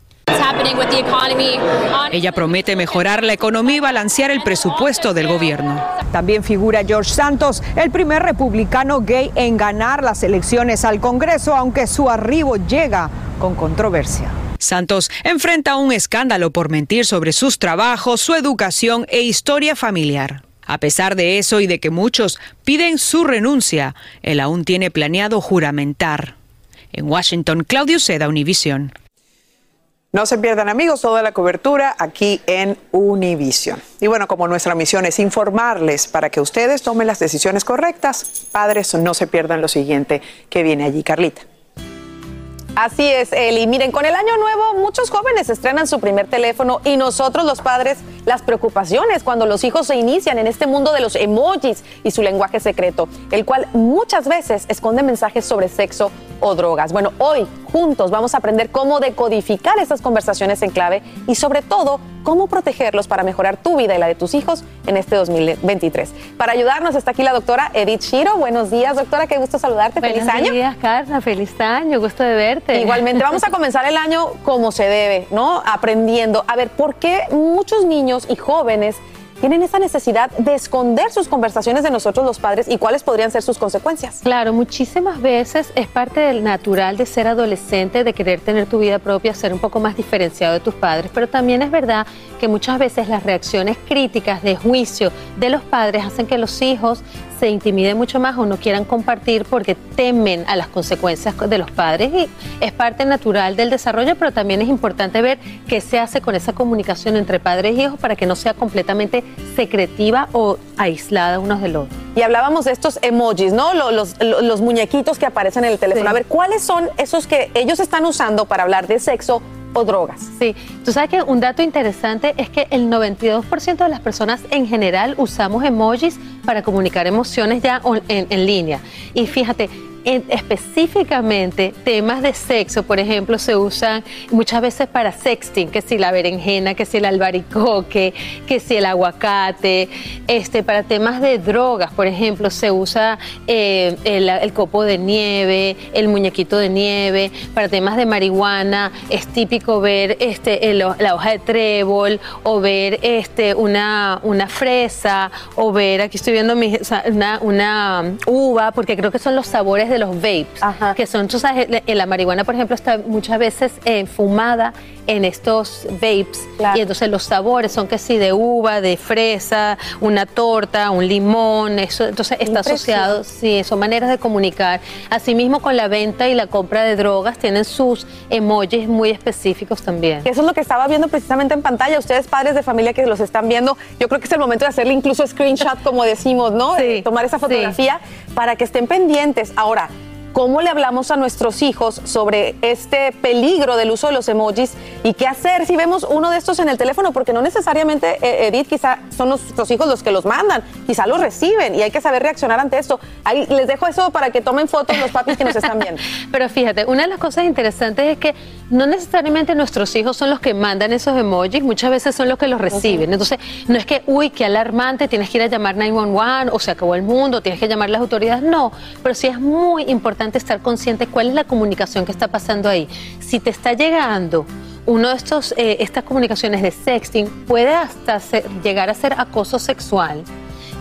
Ella promete mejorar la economía y balancear el presupuesto del gobierno. También figura George Santos, el primer republicano gay en ganar las elecciones al Congreso, aunque su arribo llega con controversia. Santos enfrenta un escándalo por mentir sobre sus trabajos, su educación e historia familiar. A pesar de eso y de que muchos piden su renuncia, él aún tiene planeado juramentar. En Washington, Claudio Seda, Univision. No se pierdan amigos toda la cobertura aquí en Univision. Y bueno, como nuestra misión es informarles para que ustedes tomen las decisiones correctas, padres no se pierdan lo siguiente que viene allí, Carlita. Así es, Eli. Miren, con el año nuevo muchos jóvenes estrenan su primer teléfono y nosotros los padres las preocupaciones cuando los hijos se inician en este mundo de los emojis y su lenguaje secreto, el cual muchas veces esconde mensajes sobre sexo o drogas. Bueno, hoy juntos vamos a aprender cómo decodificar estas conversaciones en clave y sobre todo cómo protegerlos para mejorar tu vida y la de tus hijos en este 2023. Para ayudarnos está aquí la doctora Edith Shiro. Buenos días, doctora, qué gusto saludarte. Feliz año. Buenos días, Carla. Feliz año, gusto de verte. Igualmente, vamos a comenzar el año como se debe, ¿no? Aprendiendo. A ver, ¿por qué muchos niños y jóvenes tienen esa necesidad de esconder sus conversaciones de nosotros los padres y cuáles podrían ser sus consecuencias? Claro, muchísimas veces es parte del natural de ser adolescente, de querer tener tu vida propia, ser un poco más diferenciado de tus padres, pero también es verdad que muchas veces las reacciones críticas de juicio de los padres hacen que los hijos se intimiden mucho más o no quieran compartir porque temen a las consecuencias de los padres y es parte natural del desarrollo, pero también es importante ver qué se hace con esa comunicación entre padres y hijos para que no sea completamente secretiva o aislada unos del otro. Y hablábamos de estos emojis, ¿no? Los, los, los muñequitos que aparecen en el teléfono. Sí. A ver, ¿cuáles son esos que ellos están usando para hablar de sexo o drogas? Sí, tú sabes que un dato interesante es que el 92% de las personas en general usamos emojis para comunicar emociones ya en línea. Y fíjate, en- específicamente temas de sexo, por ejemplo, se usan muchas veces para sexting, que si la berenjena, que si el albaricoque, que si el aguacate, este, para temas de drogas, por ejemplo, se usa eh, el, copo de nieve, el muñequito de nieve, para temas de marihuana es típico ver este, el- la hoja de trébol o ver este, una, una fresa o ver, aquí estoy viendo mi- una, una uva, porque creo que son los sabores de los vapes, que son, tú sabes, la- marihuana, por ejemplo, está muchas veces eh, fumada en estos vapes y entonces los sabores son que sí de uva, de fresa, una torta, un limón, eso entonces está asociado, sí, son maneras de comunicar. Asimismo con la venta y la compra de drogas tienen sus emojis muy específicos también. Eso es lo que estaba viendo precisamente en pantalla. Ustedes, padres de familia que los están viendo, yo creo que es el momento de hacerle incluso screenshot, como decimos, ¿no? De tomar esa fotografía para que estén pendientes. Ahora, ¿cómo le hablamos a nuestros hijos sobre este peligro del uso de los emojis y qué hacer si vemos uno de estos en el teléfono? Porque no necesariamente, eh, Edith, quizá son nuestros hijos los que los mandan, quizá los reciben y hay que saber reaccionar ante esto. Ahí les dejo eso para que tomen fotos los papis que nos están viendo. Pero fíjate, una de las cosas interesantes es que no necesariamente nuestros hijos son los que mandan esos emojis, muchas veces son los que los reciben. Entonces, no es que, uy, qué alarmante, tienes que ir a llamar 911 o se acabó el mundo, tienes que llamar a las autoridades. No, pero sí es muy importante estar consciente cuál es la comunicación que está pasando ahí. Si te está llegando uno de estos, eh, estas comunicaciones de sexting, puede hasta llegar a ser acoso sexual.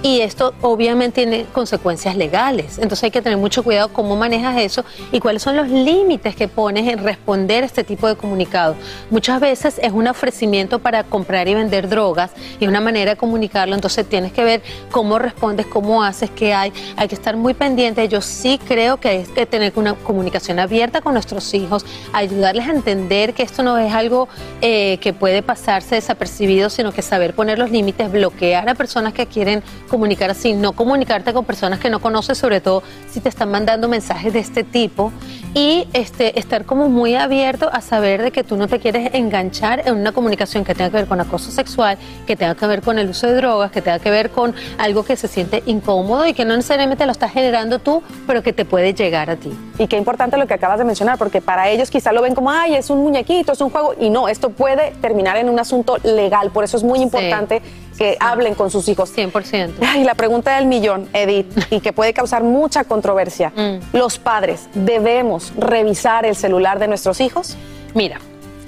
Y esto obviamente tiene consecuencias legales. Entonces hay que tener mucho cuidado cómo manejas eso y cuáles son los límites que pones en responder este tipo de comunicado. Muchas veces es un ofrecimiento para comprar y vender drogas y es una manera de comunicarlo. Entonces tienes que ver cómo respondes, cómo haces, qué hay. Hay que estar muy pendiente. Yo sí creo que hay que tener una comunicación abierta con nuestros hijos, ayudarles a entender que esto no es algo eh, que puede pasarse desapercibido, sino que saber poner los límites, bloquear a personas que quieren comunicar así, no comunicarte con personas que no conoces, sobre todo si te están mandando mensajes de este tipo y este, estar como muy abierto a saber de que tú no te quieres enganchar en una comunicación que tenga que ver con acoso sexual, que tenga que ver con el uso de drogas, que tenga que ver con algo que se siente incómodo y que no necesariamente lo estás generando tú, pero que te puede llegar a ti. Y qué importante lo que acabas de mencionar, porque para ellos quizá lo ven como, ay, es un muñequito, es un juego, y no, esto puede terminar en un asunto legal, por eso es muy importante que hablen con sus hijos. 100%. Y la pregunta del millón, Edith, y que puede causar mucha controversia, ¿los padres debemos revisar el celular de nuestros hijos? Mira,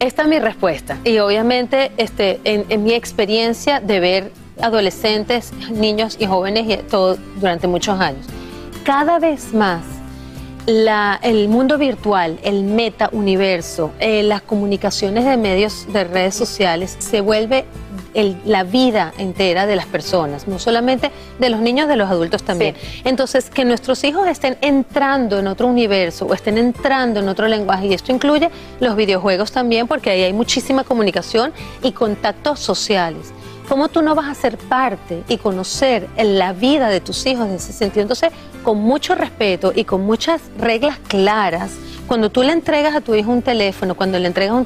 esta es mi respuesta. Y obviamente, este, en, mi experiencia de ver adolescentes, niños y jóvenes y todo durante muchos años, cada vez más la- el mundo virtual, el meta universo, eh, las comunicaciones de medios de redes sociales se vuelve el- la vida entera de las personas, no solamente de los niños, de los adultos también. Entonces, que nuestros hijos estén entrando en otro universo o estén entrando en otro lenguaje, y esto incluye los videojuegos también, porque ahí hay muchísima comunicación y contactos sociales. ¿Cómo tú no vas a ser parte y conocer en la vida de tus hijos en ese sentido? Entonces, con mucho respeto y con muchas reglas claras, cuando tú le entregas a tu hijo un teléfono, cuando le entregas a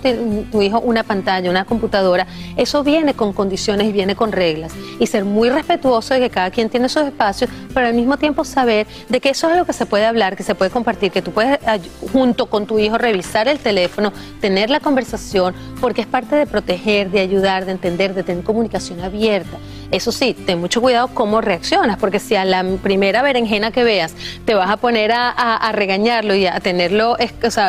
tu hijo una pantalla, una computadora, eso viene con condiciones y viene con reglas. Y ser muy respetuoso de que cada quien tiene sus espacios, pero al mismo tiempo saber de que eso es lo que se puede hablar, que se puede compartir, que tú puedes junto con tu hijo revisar el teléfono, tener la conversación, porque es parte de proteger, de ayudar, de entender, de tener comunicación abierta. Eso sí, ten mucho cuidado cómo reaccionas, porque si a la primera berenjena que veas te vas a poner a, regañarlo y a tenerlo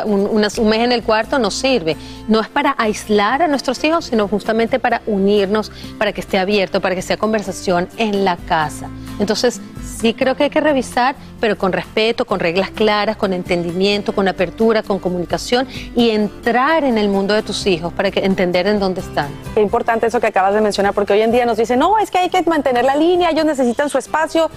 un mes en el cuarto, no sirve. No es para aislar a nuestros hijos, sino justamente para unirnos, para que esté abierto, para que sea conversación en la casa. Entonces, sí creo que hay que revisar, pero con respeto, con reglas claras, con entendimiento, con apertura, con comunicación y entrar en el mundo de tus hijos para que entender en dónde están. Qué importante eso que acabas de mencionar, porque hoy en día nos dicen, no, es que hay que mantener la línea, ellos necesitan su espacio.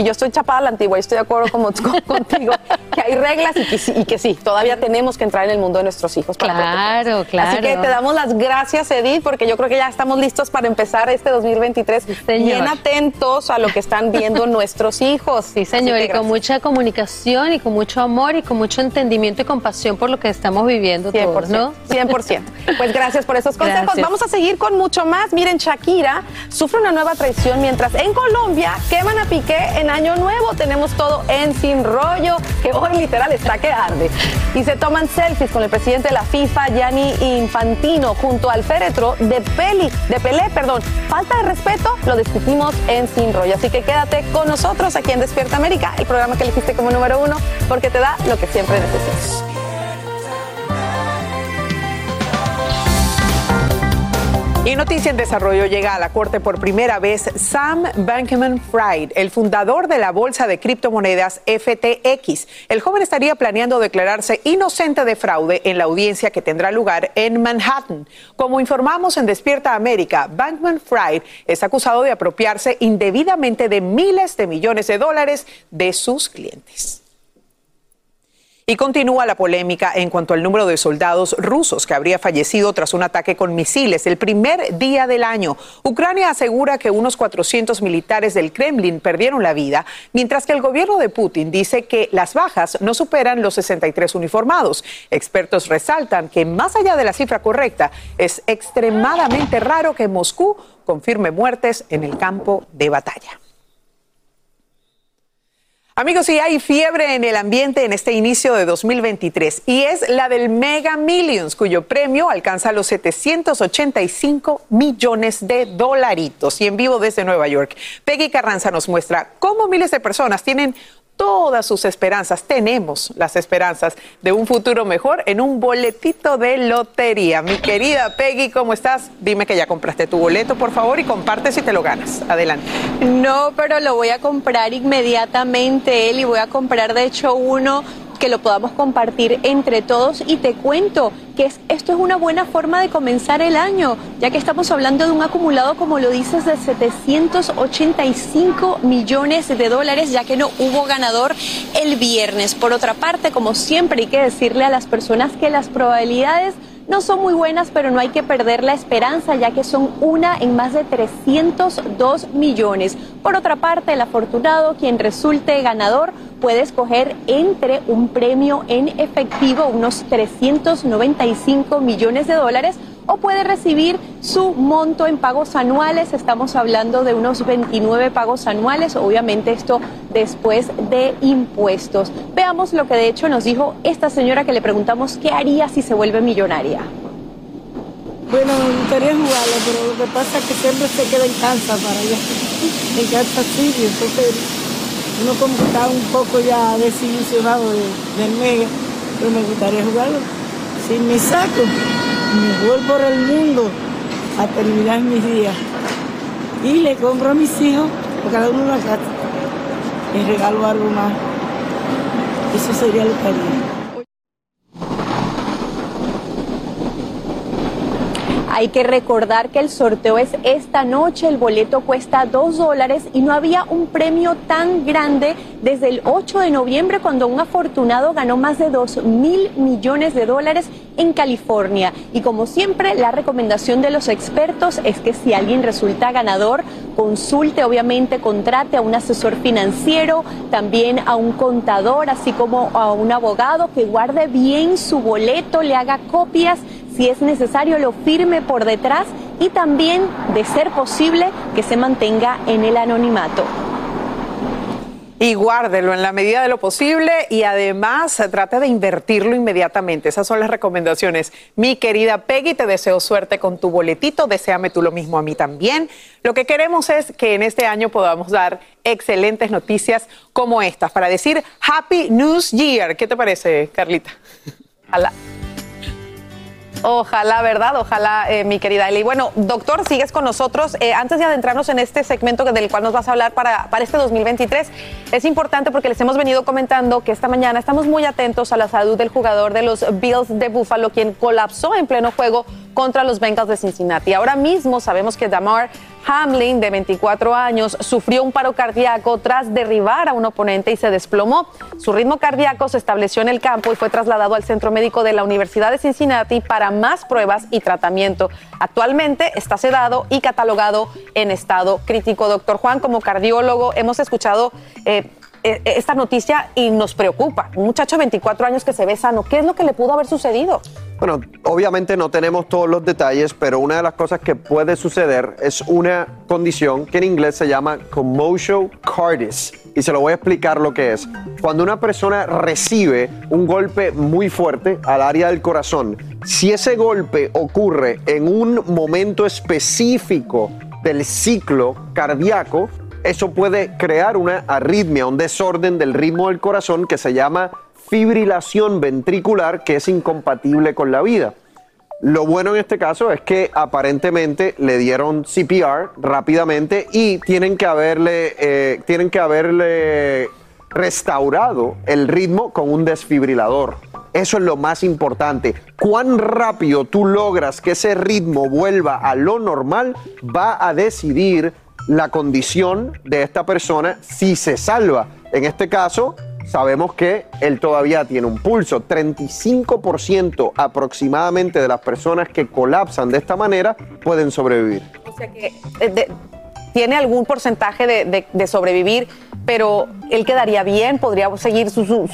Y yo estoy chapada a la antigua y estoy de acuerdo como, con- contigo, que hay reglas y que, sí, y que sí, todavía tenemos que entrar en el mundo de nuestros hijos. para Claro, protegerlos. claro. Así que te damos las gracias, Edith, porque yo creo que ya estamos listos para empezar este 2023 bien atentos a lo que están viendo nuestros hijos. Sí, señor, y con mucha comunicación y con mucho amor y con mucho entendimiento y compasión por lo que estamos viviendo todos, ¿no? 100%. Pues gracias por esos consejos. Gracias. Vamos a seguir con mucho más. Miren, Shakira sufre una nueva traición mientras en Colombia queman a Piqué en Año Nuevo. Tenemos todo en sin rollo, que hoy literal está que arde. Y se toman selfies con el presidente de la FIFA, Gianni Infantino, junto al féretro de Peli, de Pelé, perdón. Falta de respeto, lo discutimos en sin rollo. Así que quédate con nosotros aquí en Despierta América, el programa que elegiste como número uno, porque te da lo que siempre necesitas. Y noticia en desarrollo llega a la corte por primera vez Sam Bankman-Fried, el fundador de la bolsa de criptomonedas FTX. El joven estaría planeando declararse inocente de fraude en la audiencia que tendrá lugar en Manhattan. Como informamos en Despierta América, Bankman-Fried es acusado de apropiarse indebidamente de miles de millones de dólares de sus clientes. Y continúa la polémica en cuanto al número de soldados rusos que habría fallecido tras un ataque con misiles el primer día del año. Ucrania asegura que unos 400 militares del Kremlin perdieron la vida, mientras que el gobierno de Putin dice que las bajas no superan los 63 uniformados. Expertos resaltan que más allá de la cifra correcta, es extremadamente raro que Moscú confirme muertes en el campo de batalla. Amigos, sí hay fiebre en el ambiente en este inicio de 2023 y es la del Mega Millions, cuyo premio alcanza los 785 millones de dolaritos. Y en vivo desde Nueva York, Peggy Carranza nos muestra cómo miles de personas tienen todas sus esperanzas, tenemos las esperanzas de un futuro mejor en un boletito de lotería. Mi querida Peggy, ¿cómo estás? Dime que ya compraste tu boleto, por favor, y comparte si te lo ganas. Adelante. No, pero lo voy a comprar inmediatamente él y voy a comprar de hecho uno que lo podamos compartir entre todos y te cuento que es- esto es una buena forma de comenzar el año, ya que estamos hablando de un acumulado, como lo dices, de 785 millones de dólares, ya que no hubo ganador el viernes. Por otra parte, como siempre hay que decirle a las personas que las probabilidades no son muy buenas, pero no hay que perder la esperanza, ya que son una en más de 302 millones. Por otra parte, el afortunado, quien resulte ganador, puede escoger entre un premio en efectivo, unos 395 millones de dólares, o puede recibir su monto en pagos anuales. Estamos hablando de unos 29 pagos anuales, obviamente esto después de impuestos. Veamos lo que de hecho nos dijo esta señora que le preguntamos qué haría si se vuelve millonaria. Bueno, me gustaría jugarlo, pero lo que pasa es que siempre se queda en casa para allá. En casa sí, entonces uno como que está un poco ya desilusionado de- del mega, pero me gustaría jugarlo. Si me saco, me voy por el mundo a terminar mis días. Y le compro a mis hijos, a cada uno una casa. Les regalo algo más. Eso sería lo que haría. Hay que recordar que el sorteo es esta noche, el boleto cuesta 2 dólares y no había un premio tan grande desde el 8 de noviembre cuando un afortunado ganó más de 2 mil millones de dólares en California. Y como siempre, la recomendación de los expertos es que si alguien resulta ganador, consulte, obviamente, contrate a un asesor financiero, también a un contador, así como a un abogado que guarde bien su boleto, le haga copias si es necesario lo firme por detrás y también, de ser posible, que se mantenga en el anonimato. Y guárdelo en la medida de lo posible y además trate de invertirlo inmediatamente. Esas son las recomendaciones. Mi querida Peggy, te deseo suerte con tu boletito. Deseame tú lo mismo a mí también. Lo que queremos es que en este año podamos dar excelentes noticias como estas para decir Happy News Year. ¿Qué te parece, Carlita? Ojalá. Ojalá, ¿verdad? Ojalá, eh, mi querida Eli. Bueno, doctor, sigues con nosotros. Eh, antes de adentrarnos en este segmento del cual nos vas a hablar para, para este 2023, es importante porque les hemos venido comentando que esta mañana estamos muy atentos a la salud del jugador de los Bills de Buffalo, quien colapsó en pleno juego contra los Bengals de Cincinnati. Ahora mismo sabemos que Damar Hamlin, de 24 años, sufrió un paro cardíaco tras derribar a un oponente y se desplomó. Su ritmo cardíaco se estableció en el campo y fue trasladado al centro médico de la Universidad de Cincinnati para más pruebas y tratamiento. Actualmente está sedado y catalogado en estado crítico. Doctor Juan, como cardiólogo, hemos escuchado eh, esta noticia y nos preocupa. Un muchacho de 24 años que se ve sano, ¿qué es lo que le pudo haber sucedido? Bueno, obviamente no tenemos todos los detalles, pero una de las cosas que puede suceder es una condición que en inglés se llama commotion cardis. Y se lo voy a explicar lo que es. Cuando una persona recibe un golpe muy fuerte al área del corazón, si ese golpe ocurre en un momento específico del ciclo cardíaco, eso puede crear una arritmia, un desorden del ritmo del corazón que se llama fibrilación ventricular que es incompatible con la vida. Lo bueno en este caso es que aparentemente le dieron CPR rápidamente y tienen que haberle, eh, tienen que haberle restaurado el ritmo con un desfibrilador. Eso es lo más importante. Cuán rápido tú logras que ese ritmo vuelva a lo normal va a decidir la condición de esta persona si se salva. En este caso, sabemos que él todavía tiene un pulso. 35% aproximadamente de las personas que colapsan de esta manera pueden sobrevivir. O sea que eh, tiene algún porcentaje de, sobrevivir, pero él quedaría bien, podría seguir siendo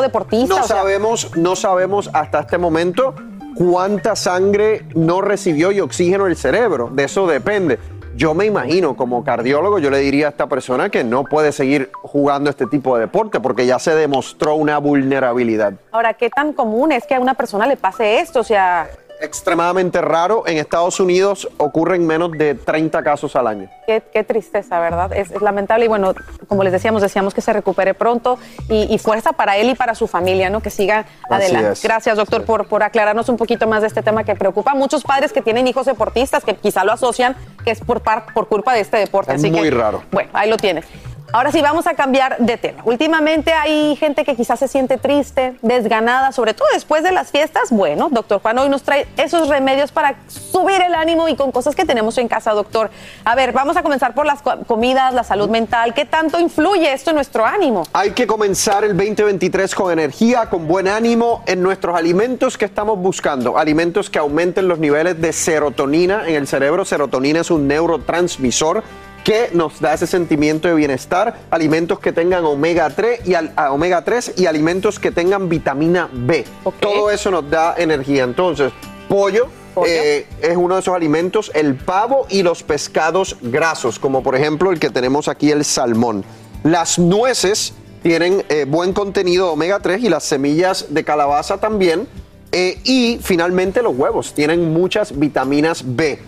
deportista. No sabemos, no sabemos hasta este momento cuánta sangre no recibió y oxígeno el cerebro. De eso depende. Yo me imagino, como cardiólogo, yo le diría a esta persona que no puede seguir jugando este tipo de deporte porque ya se demostró una vulnerabilidad. Ahora, ¿qué tan común es que a una persona le pase esto? O sea, extremadamente raro. En Estados Unidos ocurren menos de 30 casos al año. Qué, tristeza, ¿verdad? Es, lamentable y bueno, como les decíamos, decíamos que se recupere pronto y, fuerza para él y para su familia, ¿no? Que siga adelante. Gracias, doctor, por, por aclararnos un poquito más de este tema que preocupa a muchos padres que tienen hijos deportistas que quizá lo asocian que es por, por culpa de este deporte. Es muy raro. Bueno, ahí lo tiene. Ahora sí, vamos a cambiar de tema. Últimamente hay gente que quizás se siente triste, desganada, sobre todo después de las fiestas. Bueno, doctor Juan hoy nos trae esos remedios para subir el ánimo y con cosas que tenemos en casa, doctor. A ver, vamos a comenzar por las comidas, la salud mental. ¿Qué tanto influye esto en nuestro ánimo? Hay que comenzar el 2023 con energía, con buen ánimo en nuestros alimentos que estamos buscando. Alimentos que aumenten los niveles de serotonina en el cerebro. Serotonina es un neurotransmisor que nos da ese sentimiento de bienestar, alimentos que tengan omega 3 y, omega 3 y alimentos que tengan vitamina B. Todo eso nos da energía. Entonces, pollo, eh, es uno de esos alimentos, el pavo y los pescados grasos, como por ejemplo el que tenemos aquí, el salmón. Las nueces tienen eh, buen contenido de omega 3 y las semillas de calabaza también. Eh, y finalmente los huevos tienen muchas vitaminas B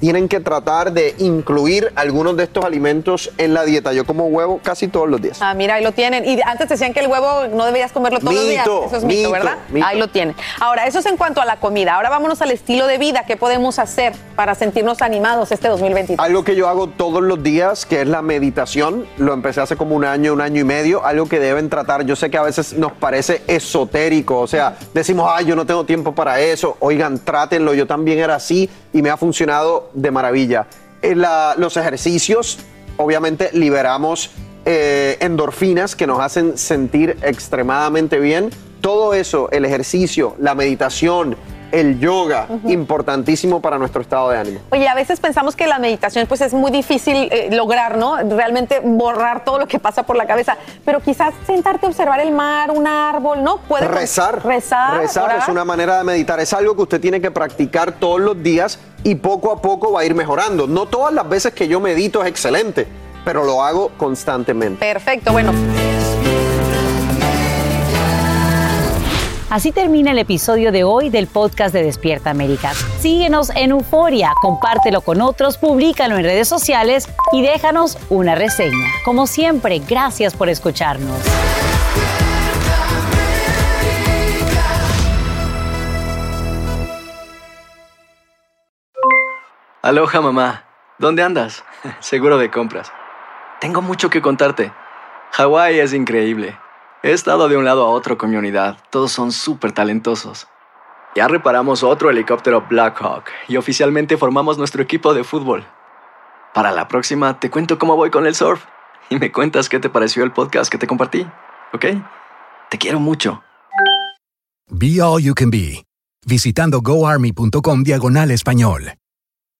tienen que tratar de incluir algunos de estos alimentos en la dieta. Yo como huevo casi todos los días. Ah, mira, ahí lo tienen. Y antes decían que el huevo no debías comerlo todos los días. Eso es mito, ¿verdad? Ahí lo tienen. Ahora, eso es en cuanto a la comida. Ahora vámonos al estilo de vida. ¿Qué podemos hacer para sentirnos animados este 2023? Algo que yo hago todos los días, que es la meditación. Lo empecé hace como un año, un año y medio. Algo que deben tratar. Yo sé que a veces nos parece esotérico. O sea, decimos, ay, yo no tengo tiempo para eso. Oigan, trátenlo. Yo también era así y me ha funcionado de maravilla. En los ejercicios, obviamente, liberamos eh, endorfinas que nos hacen sentir extremadamente bien. Todo eso, el ejercicio, la meditación, el yoga, importantísimo para nuestro estado de ánimo. Oye, a veces pensamos que la meditación pues es muy difícil eh, lograr, ¿no? Realmente borrar todo lo que pasa por la cabeza, pero quizás sentarte a observar el mar, un árbol, ¿no? Puede Rezar. Rezar. Rezar orar. es una manera de meditar. Es algo que usted tiene que practicar todos los días y poco a poco va a ir mejorando. No todas las veces que yo medito es excelente, pero lo hago constantemente. Perfecto, bueno. Así termina el episodio de hoy del podcast de Despierta América. Síguenos en Euforia, compártelo con otros, públicalo en redes sociales y déjanos una reseña. Como siempre, gracias por escucharnos. Aloha mamá, ¿dónde andas? Seguro de compras. Tengo mucho que contarte. Hawái es increíble. He estado de un lado a otro con mi unidad. Todos son súper talentosos. Ya reparamos otro helicóptero Blackhawk y oficialmente formamos nuestro equipo de fútbol. Para la próxima te cuento cómo voy con el surf y me cuentas qué te pareció el podcast que te compartí, ¿ok? Te quiero mucho. Be All You Can Be, visitando goarmy.com diagonal español.